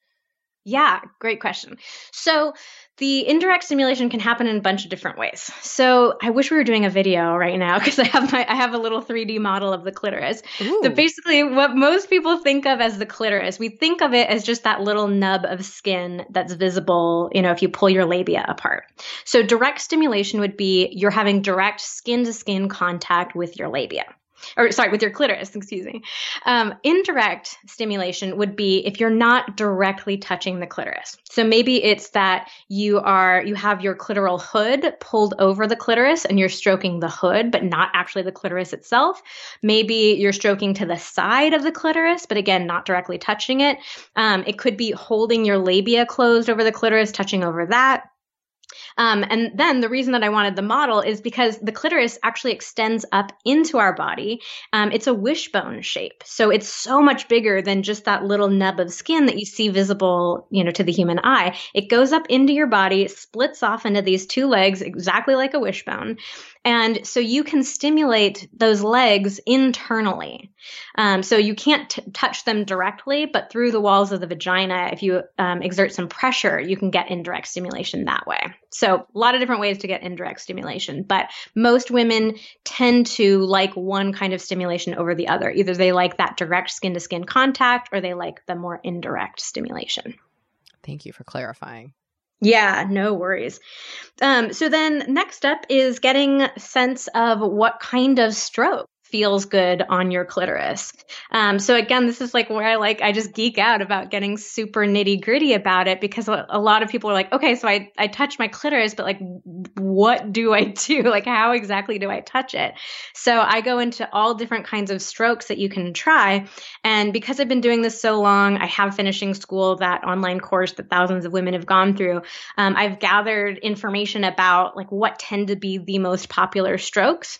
Yeah, great question. So the indirect stimulation can happen in a bunch of different ways. So I wish we were doing a video right now because I have my I have a little 3D model of the clitoris. So basically what most people think of as the clitoris, we think of it as just that little nub of skin that's visible, you know, if you pull your labia apart. So direct stimulation would be you're having direct skin to skin contact with your labia. Or sorry, with your clitoris, excuse me. Um, indirect stimulation would be if you're not directly touching the clitoris. So maybe it's that you are you have your clitoral hood pulled over the clitoris and you're stroking the hood, but not actually the clitoris itself. Maybe you're stroking to the side of the clitoris, but again, not directly touching it. Um, it could be holding your labia closed over the clitoris, touching over that. Um, and then the reason that I wanted the model is because the clitoris actually extends up into our body. Um, it's a wishbone shape, so it's so much bigger than just that little nub of skin that you see visible, you know, to the human eye. It goes up into your body, splits off into these two legs, exactly like a wishbone, and so you can stimulate those legs internally. Um, so you can't t- touch them directly, but through the walls of the vagina, if you um, exert some pressure, you can get indirect stimulation that way. So a lot of different ways to get indirect stimulation, but most women tend to like one kind of stimulation over the other. Either they like that direct skin to skin contact or they like the more indirect stimulation. Thank you for clarifying. Yeah, no worries. Um, so then next up is getting sense of what kind of stroke feels good on your clitoris. Um, so again, this is like where I like, I just geek out about getting super nitty gritty about it because a lot of people are like, okay, so I, I touch my clitoris, but like, what do I do? Like, how exactly do I touch it? So I go into all different kinds of strokes that you can try. And because I've been doing this so long, I have finishing school, that online course that thousands of women have gone through. Um, I've gathered information about like what tend to be the most popular strokes.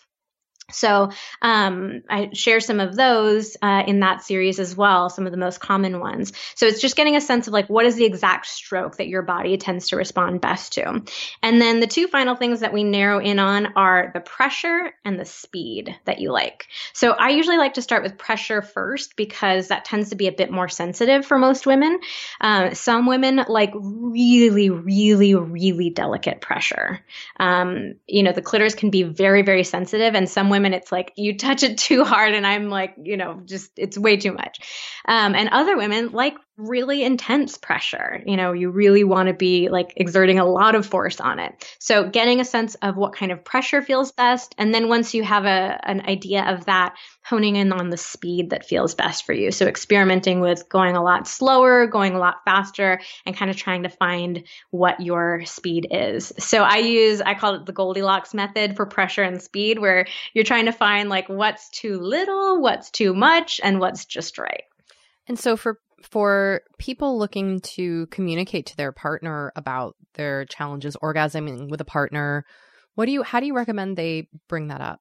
So um, I share some of those uh, in that series as well, some of the most common ones. So it's just getting a sense of like what is the exact stroke that your body tends to respond best to. And then the two final things that we narrow in on are the pressure and the speed that you like. So I usually like to start with pressure first because that tends to be a bit more sensitive for most women. Uh, some women like really, really, really delicate pressure. Um, you know, the clitoris can be very, very sensitive, and some women it's like you touch it too hard, and I'm like, you know, just it's way too much. Um, and other women like really intense pressure. You know, you really want to be like exerting a lot of force on it. So getting a sense of what kind of pressure feels best, and then once you have a an idea of that, honing in on the speed that feels best for you. So experimenting with going a lot slower, going a lot faster, and kind of trying to find what your speed is. So I use, I call it the Goldilocks method for pressure and speed, where you're trying to find like what's too little, what's too much, and what's just right. And so for for people looking to communicate to their partner about their challenges orgasming with a partner, what do you how do you recommend they bring that up?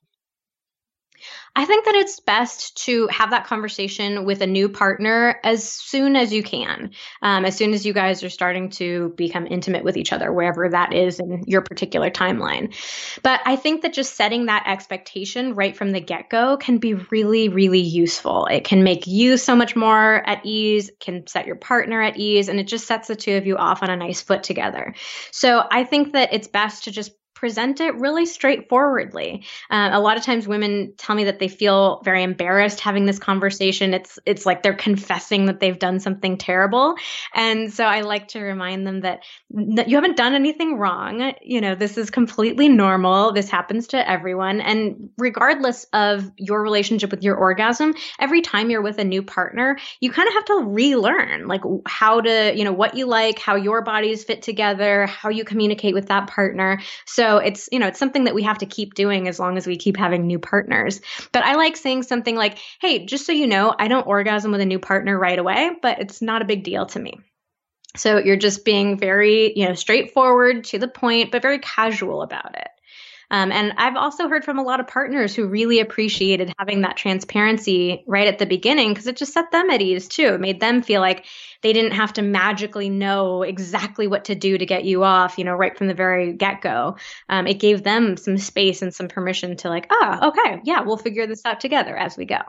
I think that it's best to have that conversation with a new partner as soon as you can, um, as soon as you guys are starting to become intimate with each other, wherever that is in your particular timeline. But I think that just setting that expectation right from the get go can be really, really useful. It can make you so much more at ease, can set your partner at ease, and it just sets the two of you off on a nice foot together. So I think that it's best to just present it really straightforwardly. Uh, a lot of times women tell me that they feel very embarrassed having this conversation. It's it's like they're confessing that they've done something terrible. And so I like to remind them that you haven't done anything wrong. You know, this is completely normal. This happens to everyone and regardless of your relationship with your orgasm, every time you're with a new partner, you kind of have to relearn like how to, you know, what you like, how your bodies fit together, how you communicate with that partner. So so it's, you know, it's something that we have to keep doing as long as we keep having new partners. But I like saying something like, hey, just so you know, I don't orgasm with a new partner right away, but it's not a big deal to me. So you're just being very, you know, straightforward to the point, but very casual about it. Um, and I've also heard from a lot of partners who really appreciated having that transparency right at the beginning because it just set them at ease too. It made them feel like they didn't have to magically know exactly what to do to get you off, you know, right from the very get go. Um, it gave them some space and some permission to, like, ah, oh, okay, yeah, we'll figure this out together as we go.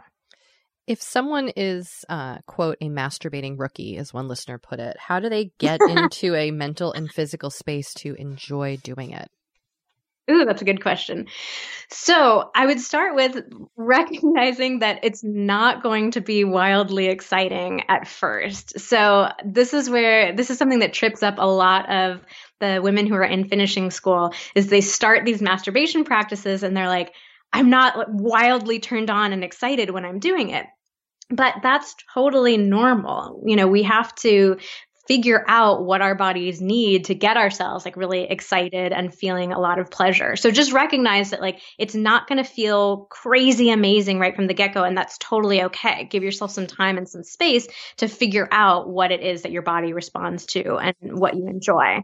If someone is, uh, quote, a masturbating rookie, as one listener put it, how do they get into a mental and physical space to enjoy doing it? Ooh, that's a good question. So I would start with recognizing that it's not going to be wildly exciting at first. So this is where this is something that trips up a lot of the women who are in finishing school is they start these masturbation practices and they're like, I'm not wildly turned on and excited when I'm doing it but that's totally normal. You know, we have to figure out what our bodies need to get ourselves like really excited and feeling a lot of pleasure. So just recognize that like it's not going to feel crazy amazing right from the get go. And that's totally okay. Give yourself some time and some space to figure out what it is that your body responds to and what you enjoy.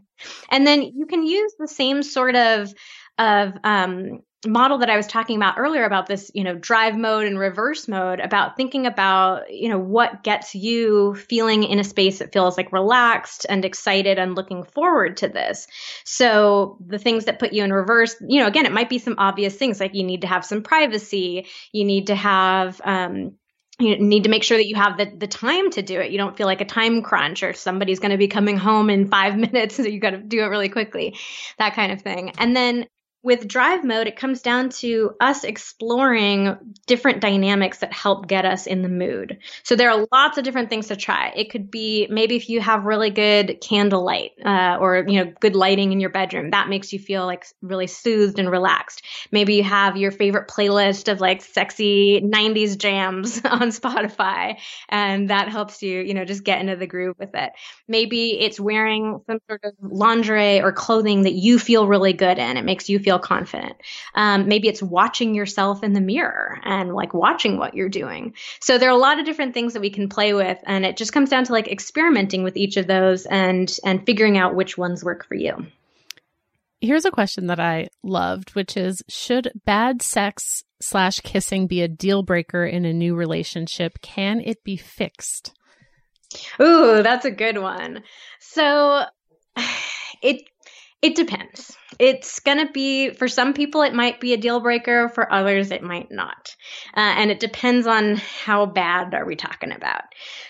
And then you can use the same sort of of um, model that I was talking about earlier about this, you know, drive mode and reverse mode, about thinking about, you know, what gets you feeling in a space that feels like relaxed and excited and looking forward to this. So the things that put you in reverse, you know, again, it might be some obvious things like you need to have some privacy, you need to have, um, you need to make sure that you have the, the time to do it. You don't feel like a time crunch or somebody's going to be coming home in five minutes. So you got to do it really quickly, that kind of thing. And then with drive mode, it comes down to us exploring different dynamics that help get us in the mood. So there are lots of different things to try. It could be maybe if you have really good candlelight uh, or you know good lighting in your bedroom, that makes you feel like really soothed and relaxed. Maybe you have your favorite playlist of like sexy 90s jams on Spotify, and that helps you you know just get into the groove with it. Maybe it's wearing some sort of lingerie or clothing that you feel really good in. It makes you feel feel confident. Um, maybe it's watching yourself in the mirror and like watching what you're doing. So there are a lot of different things that we can play with, and it just comes down to like experimenting with each of those and and figuring out which ones work for you. Here's a question that I loved, which is Should bad sex slash kissing be a deal breaker in a new relationship? Can it be fixed? Ooh, that's a good one. So it it depends. It's going to be, for some people, it might be a deal breaker. For others, it might not. Uh, and it depends on how bad are we talking about.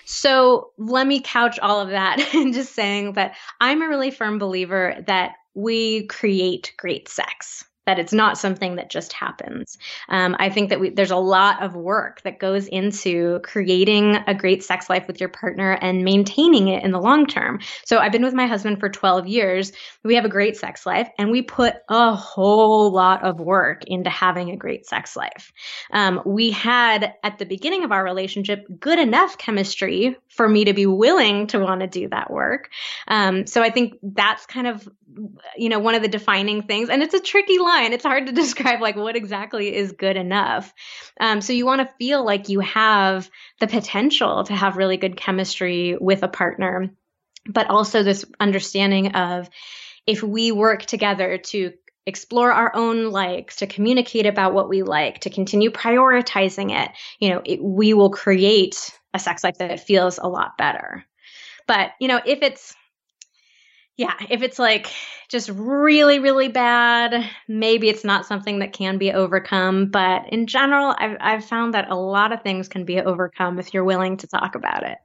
So let me couch all of that in just saying that I'm a really firm believer that we create great sex that it's not something that just happens. Um, I think that we, there's a lot of work that goes into creating a great sex life with your partner and maintaining it in the long term. So I've been with my husband for 12 years. We have a great sex life and we put a whole lot of work into having a great sex life. Um, we had at the beginning of our relationship good enough chemistry for me to be willing to want to do that work. Um, so I think that's kind of, you know, one of the defining things. And it's a tricky line It's hard to describe like what exactly is good enough. Um, so you want to feel like you have the potential to have really good chemistry with a partner, but also this understanding of if we work together to explore our own likes, to communicate about what we like, to continue prioritizing it, you know, it, we will create a sex life that feels a lot better. But, you know, if it's, yeah, if it's like just really, really bad, maybe it's not something that can be overcome. But in general, I've, I've found that a lot of things can be overcome if you're willing to talk about it.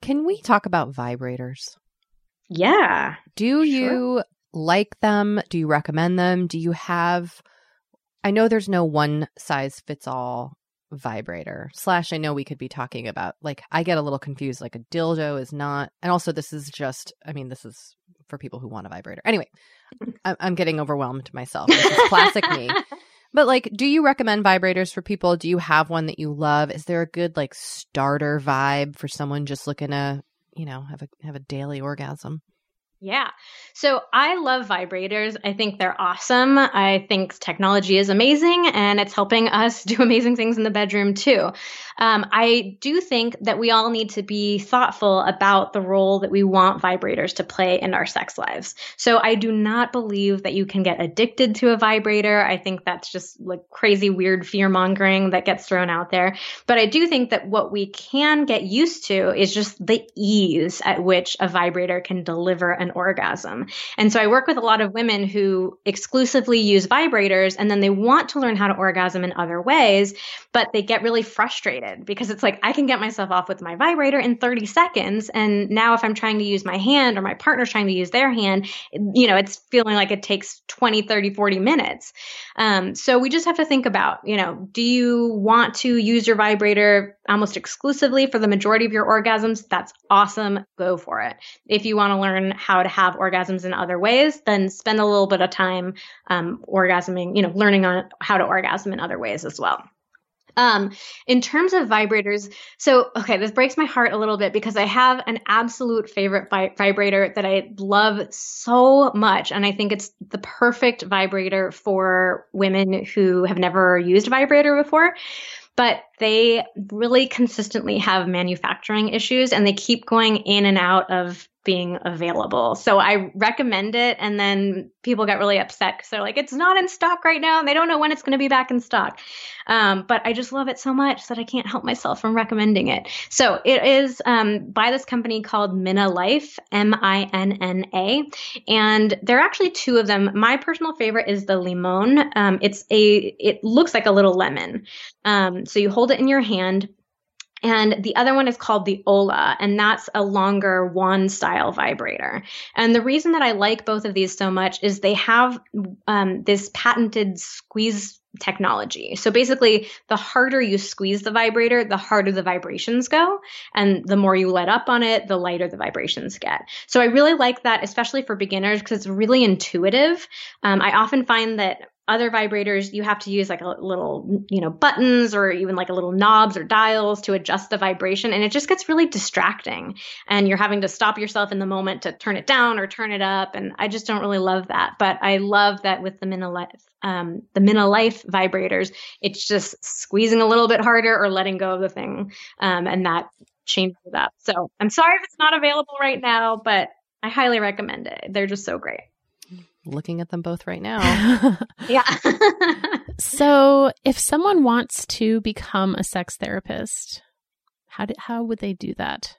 Can we talk about vibrators? Yeah. Do sure. you like them? Do you recommend them? Do you have I know there's no one size fits all vibrator. Slash I know we could be talking about like I get a little confused like a dildo is not and also this is just I mean this is for people who want a vibrator. Anyway, I'm, I'm getting overwhelmed myself. This is classic me. But like, do you recommend vibrators for people? Do you have one that you love? Is there a good like starter vibe for someone just looking to, you know, have a have a daily orgasm? Yeah. So I love vibrators. I think they're awesome. I think technology is amazing and it's helping us do amazing things in the bedroom too. Um, I do think that we all need to be thoughtful about the role that we want vibrators to play in our sex lives. So I do not believe that you can get addicted to a vibrator. I think that's just like crazy, weird fear mongering that gets thrown out there. But I do think that what we can get used to is just the ease at which a vibrator can deliver an orgasm. And so I work with a lot of women who exclusively use vibrators and then they want to learn how to orgasm in other ways, but they get really frustrated because it's like I can get myself off with my vibrator in 30 seconds. And now if I'm trying to use my hand or my partner's trying to use their hand, you know, it's feeling like it takes 20, 30, 40 minutes. Um, so we just have to think about, you know, do you want to use your vibrator almost exclusively for the majority of your orgasms? That's awesome. Go for it. If you want to learn how to have orgasms in other ways, then spend a little bit of time um, orgasming, you know, learning on how to orgasm in other ways as well. Um, in terms of vibrators, so okay, this breaks my heart a little bit because I have an absolute favorite vi- vibrator that I love so much, and I think it's the perfect vibrator for women who have never used a vibrator before but they really consistently have manufacturing issues and they keep going in and out of being available. So I recommend it. And then people get really upset because they're like, it's not in stock right now. And they don't know when it's going to be back in stock. Um, but I just love it so much that I can't help myself from recommending it. So it is um, by this company called Minna Life, M I N N A. And there are actually two of them. My personal favorite is the Limon. Um, it's a, it looks like a little lemon. Um, so you hold it in your hand and the other one is called the Ola, and that's a longer wand style vibrator. And the reason that I like both of these so much is they have um, this patented squeeze technology. So basically, the harder you squeeze the vibrator, the harder the vibrations go. And the more you let up on it, the lighter the vibrations get. So I really like that, especially for beginners, because it's really intuitive. Um, I often find that other vibrators you have to use like a little you know buttons or even like a little knobs or dials to adjust the vibration and it just gets really distracting and you're having to stop yourself in the moment to turn it down or turn it up and i just don't really love that but i love that with the Minna Life um, the Minna Life vibrators it's just squeezing a little bit harder or letting go of the thing um, and that changes it up. So i'm sorry if it's not available right now but i highly recommend it. They're just so great looking at them both right now. yeah. so, if someone wants to become a sex therapist, how did, how would they do that?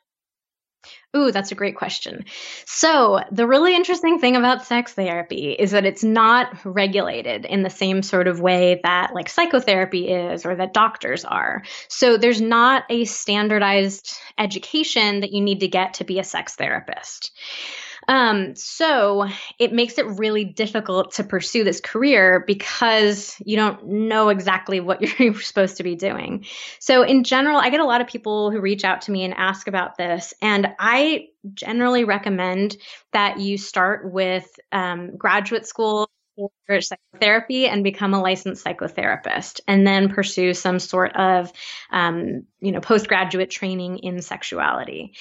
Ooh, that's a great question. So, the really interesting thing about sex therapy is that it's not regulated in the same sort of way that like psychotherapy is or that doctors are. So, there's not a standardized education that you need to get to be a sex therapist. Um, so it makes it really difficult to pursue this career because you don't know exactly what you're supposed to be doing. So in general, I get a lot of people who reach out to me and ask about this, and I generally recommend that you start with um, graduate school for psychotherapy and become a licensed psychotherapist and then pursue some sort of um, you know postgraduate training in sexuality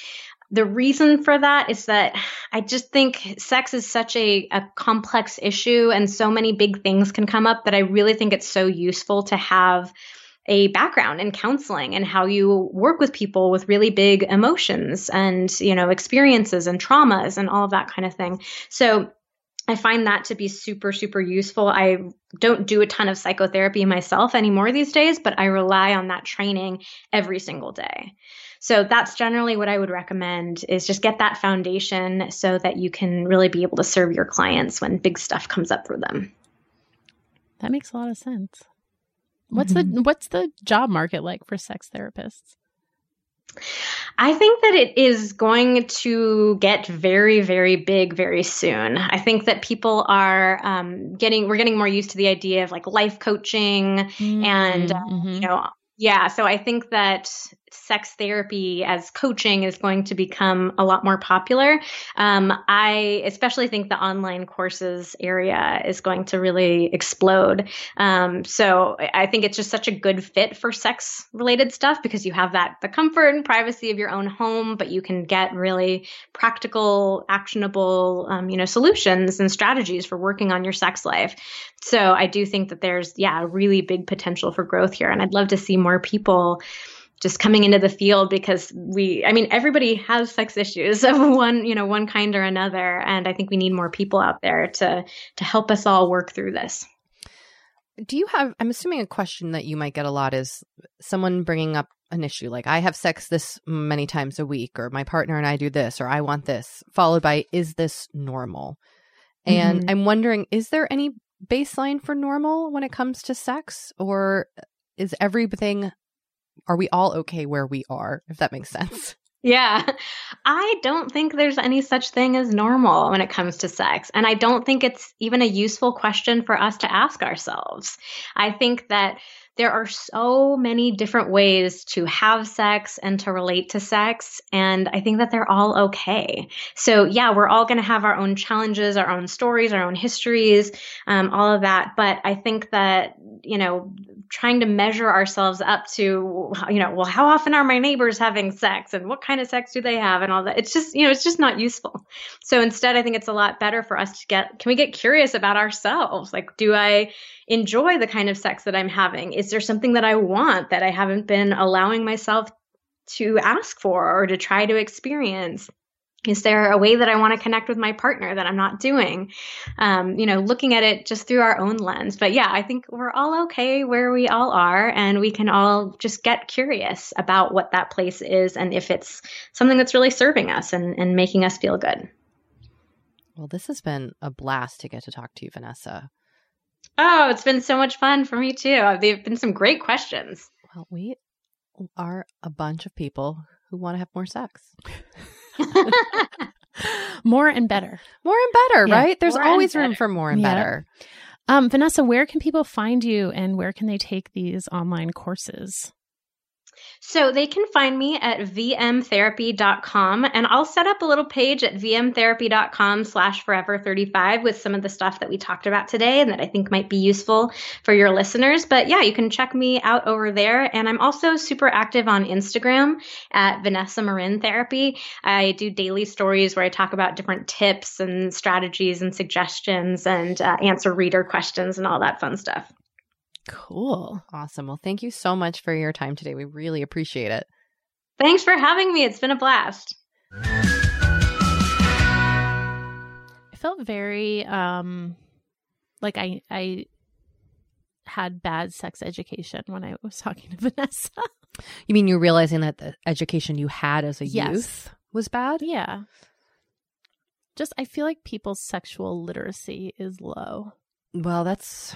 the reason for that is that I just think sex is such a, a complex issue and so many big things can come up that I really think it's so useful to have a background in counseling and how you work with people with really big emotions and you know experiences and traumas and all of that kind of thing so I find that to be super, super useful. I don't do a ton of psychotherapy myself anymore these days, but I rely on that training every single day. So that's generally what I would recommend is just get that foundation so that you can really be able to serve your clients when big stuff comes up for them. That makes a lot of sense. What's mm-hmm. the what's the job market like for sex therapists? I think that it is going to get very, very big very soon. I think that people are um, getting, we're getting more used to the idea of like life coaching mm-hmm. and, uh, mm-hmm. you know, yeah. So I think that sex therapy as coaching is going to become a lot more popular. Um, I especially think the online courses area is going to really explode. Um, so I think it's just such a good fit for sex related stuff because you have that the comfort and privacy of your own home, but you can get really practical, actionable, um, you know, solutions and strategies for working on your sex life. So I do think that there's yeah, a really big potential for growth here, and I'd love to see more people just coming into the field because we i mean everybody has sex issues of one you know one kind or another. And i think we need more people out there to to help us all work through this. Do you have i'm assuming a question that you might get a lot is someone bringing up an issue like i have sex this many times a week or my partner and i do this or i want this followed by is this normal? And mm-hmm. i'm wondering is there any baseline for normal when it comes to sex? Or is everything are we all okay where we are, if that makes sense? Yeah. I don't think there's any such thing as normal when it comes to sex. And I don't think it's even a useful question for us to ask ourselves. I think that there are so many different ways to have sex and to relate to sex. And I think that they're all okay. So, yeah, we're all going to have our own challenges, our own stories, our own histories, um, all of that. But I think that, you know, trying to measure ourselves up to, you know, well, how often are my neighbors having sex and what kind of sex do they have and all that? It's just, you know, it's just not useful. So instead, I think it's a lot better for us to get, can we get curious about ourselves? Like, do I, enjoy the kind of sex that I'm having? Is there something that I want that I haven't been allowing myself to ask for or to try to experience? Is there a way that I want to connect with my partner that I'm not doing? Um, you know, looking at it just through our own lens. But yeah, I think we're all okay where we all are, and we can all just get curious about what that place is and if it's something that's really serving us and, and making us feel good. Well, this has been a blast to get to talk to you, Vanessa. Oh, it's been so much fun for me too. They've been some great questions. Well, we are a bunch of people who want to have more sex. more and better. More and better, yeah. right? There's more always room for more and yeah. better. Um, Vanessa, where can people find you and where can they take these online courses? So they can find me at vmtherapy.com and I'll set up a little page at vmtherapy.com slash forever35 with some of the stuff that we talked about today and that I think might be useful for your listeners. But yeah, you can check me out over there. And I'm also super active on Instagram at Vanessa Marin Therapy. I do daily stories where I talk about different tips and strategies and suggestions and uh, answer reader questions and all that fun stuff. Cool. Awesome. Well, thank you so much for your time today. We really appreciate it. Thanks for having me. It's been a blast. I felt very um like I I had bad sex education when I was talking to Vanessa. You mean you're realizing that the education you had as a yes. youth was bad? Yeah. Just I feel like people's sexual literacy is low. Well, that's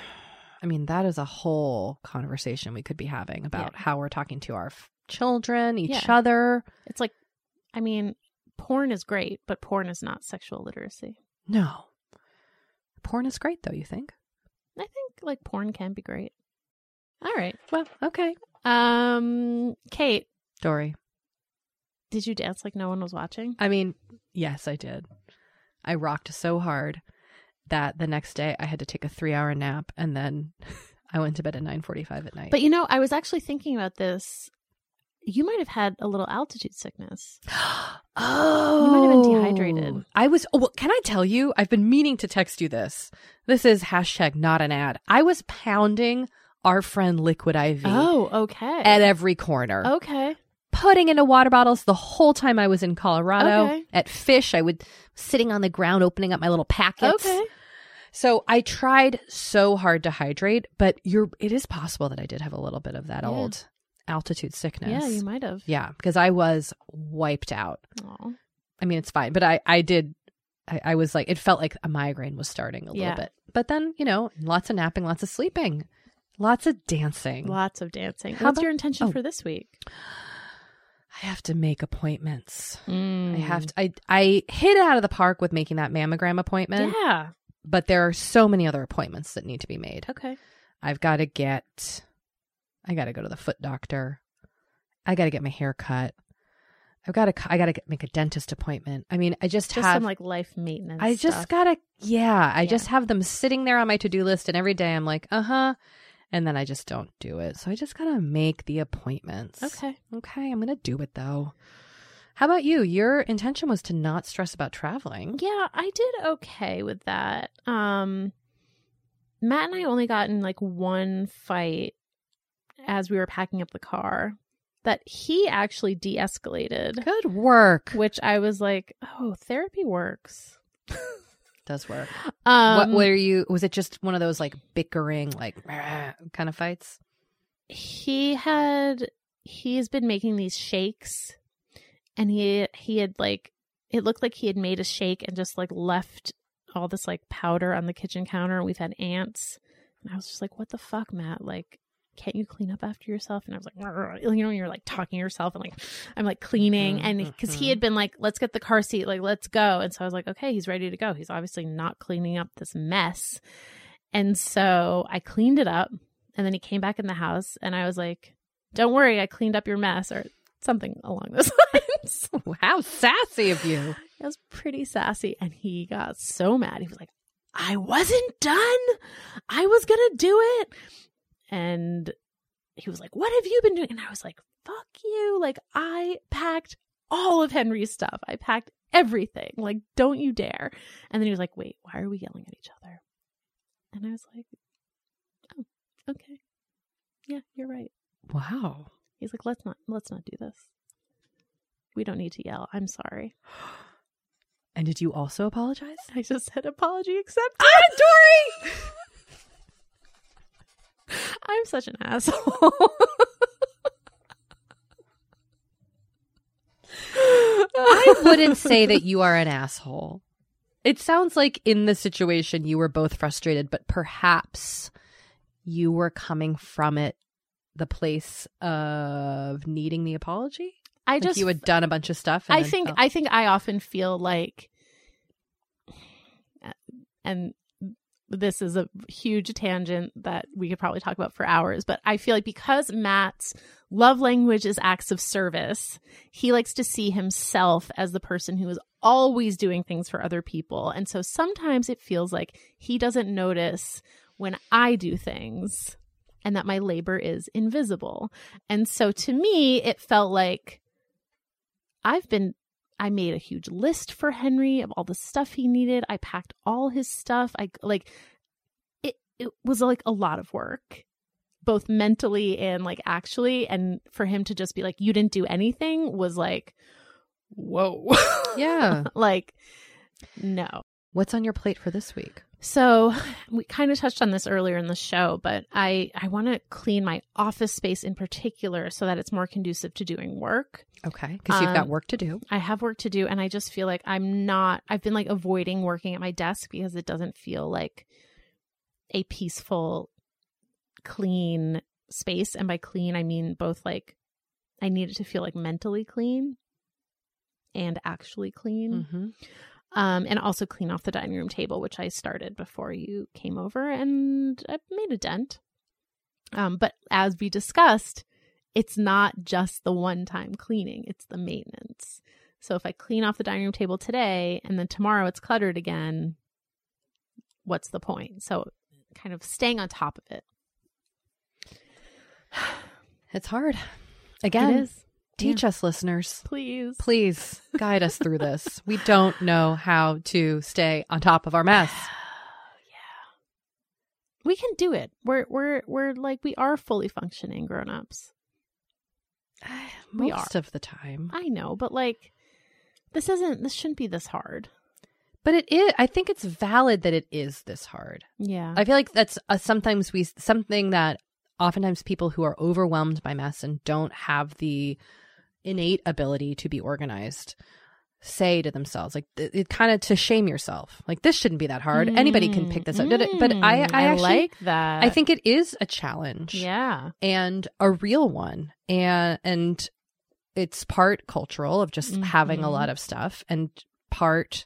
I mean, that is a whole conversation we could be having about yeah. how we're talking to our f- children, each yeah. other. It's like, I mean, porn is great, but porn is not sexual literacy. No. Porn is great, though, you think? I think like porn can be great. All right. Well, okay. Um, Kate. Doree. Did you dance like no one was watching? I mean, yes, I did. I rocked so hard that the next day I had to take a three hour nap and then I went to bed at 9:45 at night. But you know, I was actually thinking about this. You might have had a little altitude sickness. oh, you might have been dehydrated. Oh, I was. Oh, well, can I tell you? I've been meaning to text you this. This is hashtag not an ad. I was pounding our friend Liquid IV. Oh, okay. At every corner. Okay putting into water bottles the whole time I was in Colorado. Okay. At Phish, I would sitting on the ground opening up my little packets. Okay. So I tried so hard to hydrate, but you're it is possible that I did have a little bit of that Yeah. old altitude sickness. Yeah, you might have. Yeah, because I was wiped out. Aw. I mean, it's fine, but I I did. I, I was like, it felt like a migraine was starting a Yeah. little bit. But then, you know, lots of napping, lots of sleeping, lots of dancing. Lots of dancing. How What's about- your intention oh. for this week? I have to make appointments. I Mm. have to. I I hit it out of the park with making that mammogram appointment, Yeah. But there are so many other appointments that need to be made. Okay. I've got to get. I got to go to the foot doctor. I got to get my hair cut. I've got to. I got to make a dentist appointment. I mean, I just, Just have. some like life maintenance. I just stuff. gotta. Yeah, I Yeah. just have them sitting there on my to do list, and every day I'm like, uh huh, and then I just don't do it. So I just gotta make the appointments. Okay. Okay, I'm gonna do it though. How about you? Your intention was to not stress about traveling. Yeah, I did okay with that. Um Matt and I only got in like one fight as we were packing up the car that he actually de-escalated, Good work. which I was like, "Oh, therapy works." Does work. Um what were you? Was it just one of those like bickering, like kind of fights? he had he's been making these shakes and he he had like it looked like he had made a shake and just like left all this like powder on the kitchen counter. We've had ants. And i was just like what the fuck matt? Like can't you clean up after yourself? And i was like "Rrr." you know you're like talking to yourself and like i'm like cleaning mm-hmm, and because he had mm-hmm. been like let's get the car seat like let's go. And so i was like okay he's ready to go. He's obviously not cleaning up this mess. And so i cleaned it up and then he came back in the house and I was like, Don't worry, I cleaned up your mess or something along those lines. How sassy of you! it was pretty sassy. And he got so mad. He was like, I wasn't done. I was going to do it. And he was like, What have you been doing? And I was like, Fuck you. Like, I packed all of Henry's stuff. I packed everything. Like, don't you dare. And then he was like, Wait, why are we yelling at each other? And I was like, Oh, okay. Yeah, you're right. Wow. He's like, let's not let's not do this. We don't need to yell. I'm sorry. And did you also apologize? I just said apology accepted. Ah, Doree! I'm such an asshole. I wouldn't say that you are an asshole. It sounds like in the situation you were both frustrated, but perhaps you were coming from it the place of needing the apology. I Like just you had done a bunch of stuff. and I think felt- I think I often feel like uh, and this is a huge tangent that we could probably talk about for hours, but I feel like because Matt's love language is acts of service, he likes to see himself as the person who is always doing things for other people. And so sometimes it feels like he doesn't notice when I do things and that my labor is invisible. And so to me, it felt like I've been I made a huge list for Henry of all the stuff he needed. I packed all his stuff. I like it it was like a lot of work both mentally and like actually and for him to just be like you didn't do anything was like whoa. Yeah. like no. What's on your plate for this week? So we kind of touched on this earlier in the show, but I I want to clean my office space in particular so that it's more conducive to doing work. Okay, because you've got Um, work to do. I have work to do and I just feel like I'm not I've been like avoiding working at my desk because it doesn't feel like a peaceful clean space and by clean I mean both like I need it to feel like mentally clean and actually clean. Mm-hmm. Um and also clean off the dining room table which I started before you came over and I made a dent. Um but as we discussed it's not just the one time cleaning, it's the maintenance. So if I clean off the dining room table today and then tomorrow it's cluttered again, what's the point? So kind of staying on top of it. It's hard. Again, it is. teach us, listeners. Please. Please guide us through this. We don't know how to stay on top of our mess. Yeah. We can do it. We're we're we're like we are fully functioning grown-ups. We Most of the time. I know, but like this isn't this shouldn't be this hard. But it is I think it's valid that it is this hard. Yeah. I feel like that's uh, sometimes we something that oftentimes people who are overwhelmed by mess and don't have the innate ability to be organized say to themselves like it, it kind of to shame yourself like this shouldn't be that hard anybody can pick this up but i i, Mm, I actually, like that. i think it is a challenge Yeah. and a real one and and it's part cultural of just having a lot of stuff and part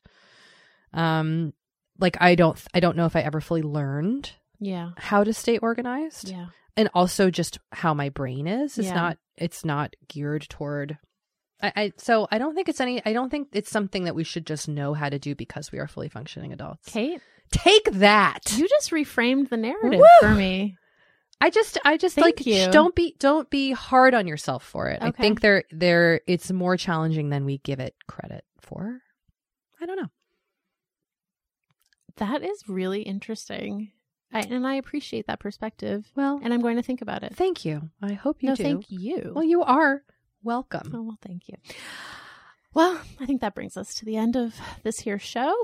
um like i don't i don't know if i ever fully learned Yeah. how to stay organized Yeah. and also just how my brain is it's Yeah. not it's not geared toward I, I so i don't think it's any i don't think it's something that we should just know how to do because we are fully functioning adults Kate, take that you just reframed the narrative Woo! for me. I just I just Thank like you. sh- don't be don't be hard on yourself for it. I Okay. think there there it's more challenging than we give it credit for. I don't know. That is really interesting. I, and I appreciate that perspective. Well, And I'm going to think about it. thank you. I hope you no, do. thank you. Well, you are welcome. Oh, well, thank you. Well, I think that brings us to the end of this here show.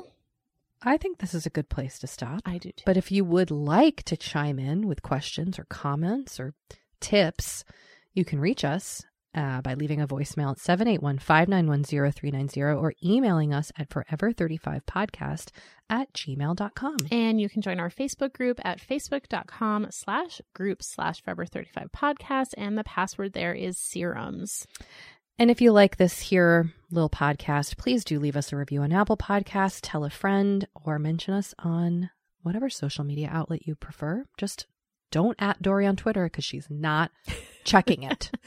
I think this is a good place to stop. I do too. But if you would like to chime in with questions or comments or tips, you can reach us uh, by leaving a voicemail at 781 591 0390 or emailing us at forever35podcast at gmail.com. And you can join our Facebook group at facebook.com slash group slash forever 35 podcast. And the password there is serums. And if you like this here little podcast, please do leave us a review on Apple Podcasts, tell a friend, or mention us on whatever social media outlet you prefer. Just don't at Doree on Twitter because she's not checking it.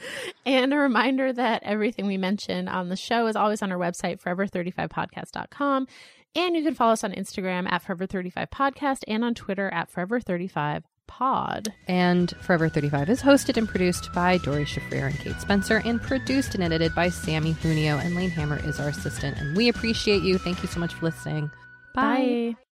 And a reminder that everything we mention on the show is always on our website, forever35podcast.com. And you can follow us on Instagram at forever35podcast and on Twitter at forever35pod. And Forever 35 is hosted and produced by Doree Shafrir and Kate Spencer, and produced and edited by Sammy Junio. And Lane Hammer is our assistant. And we appreciate you. Thank you so much for listening. Bye. Bye.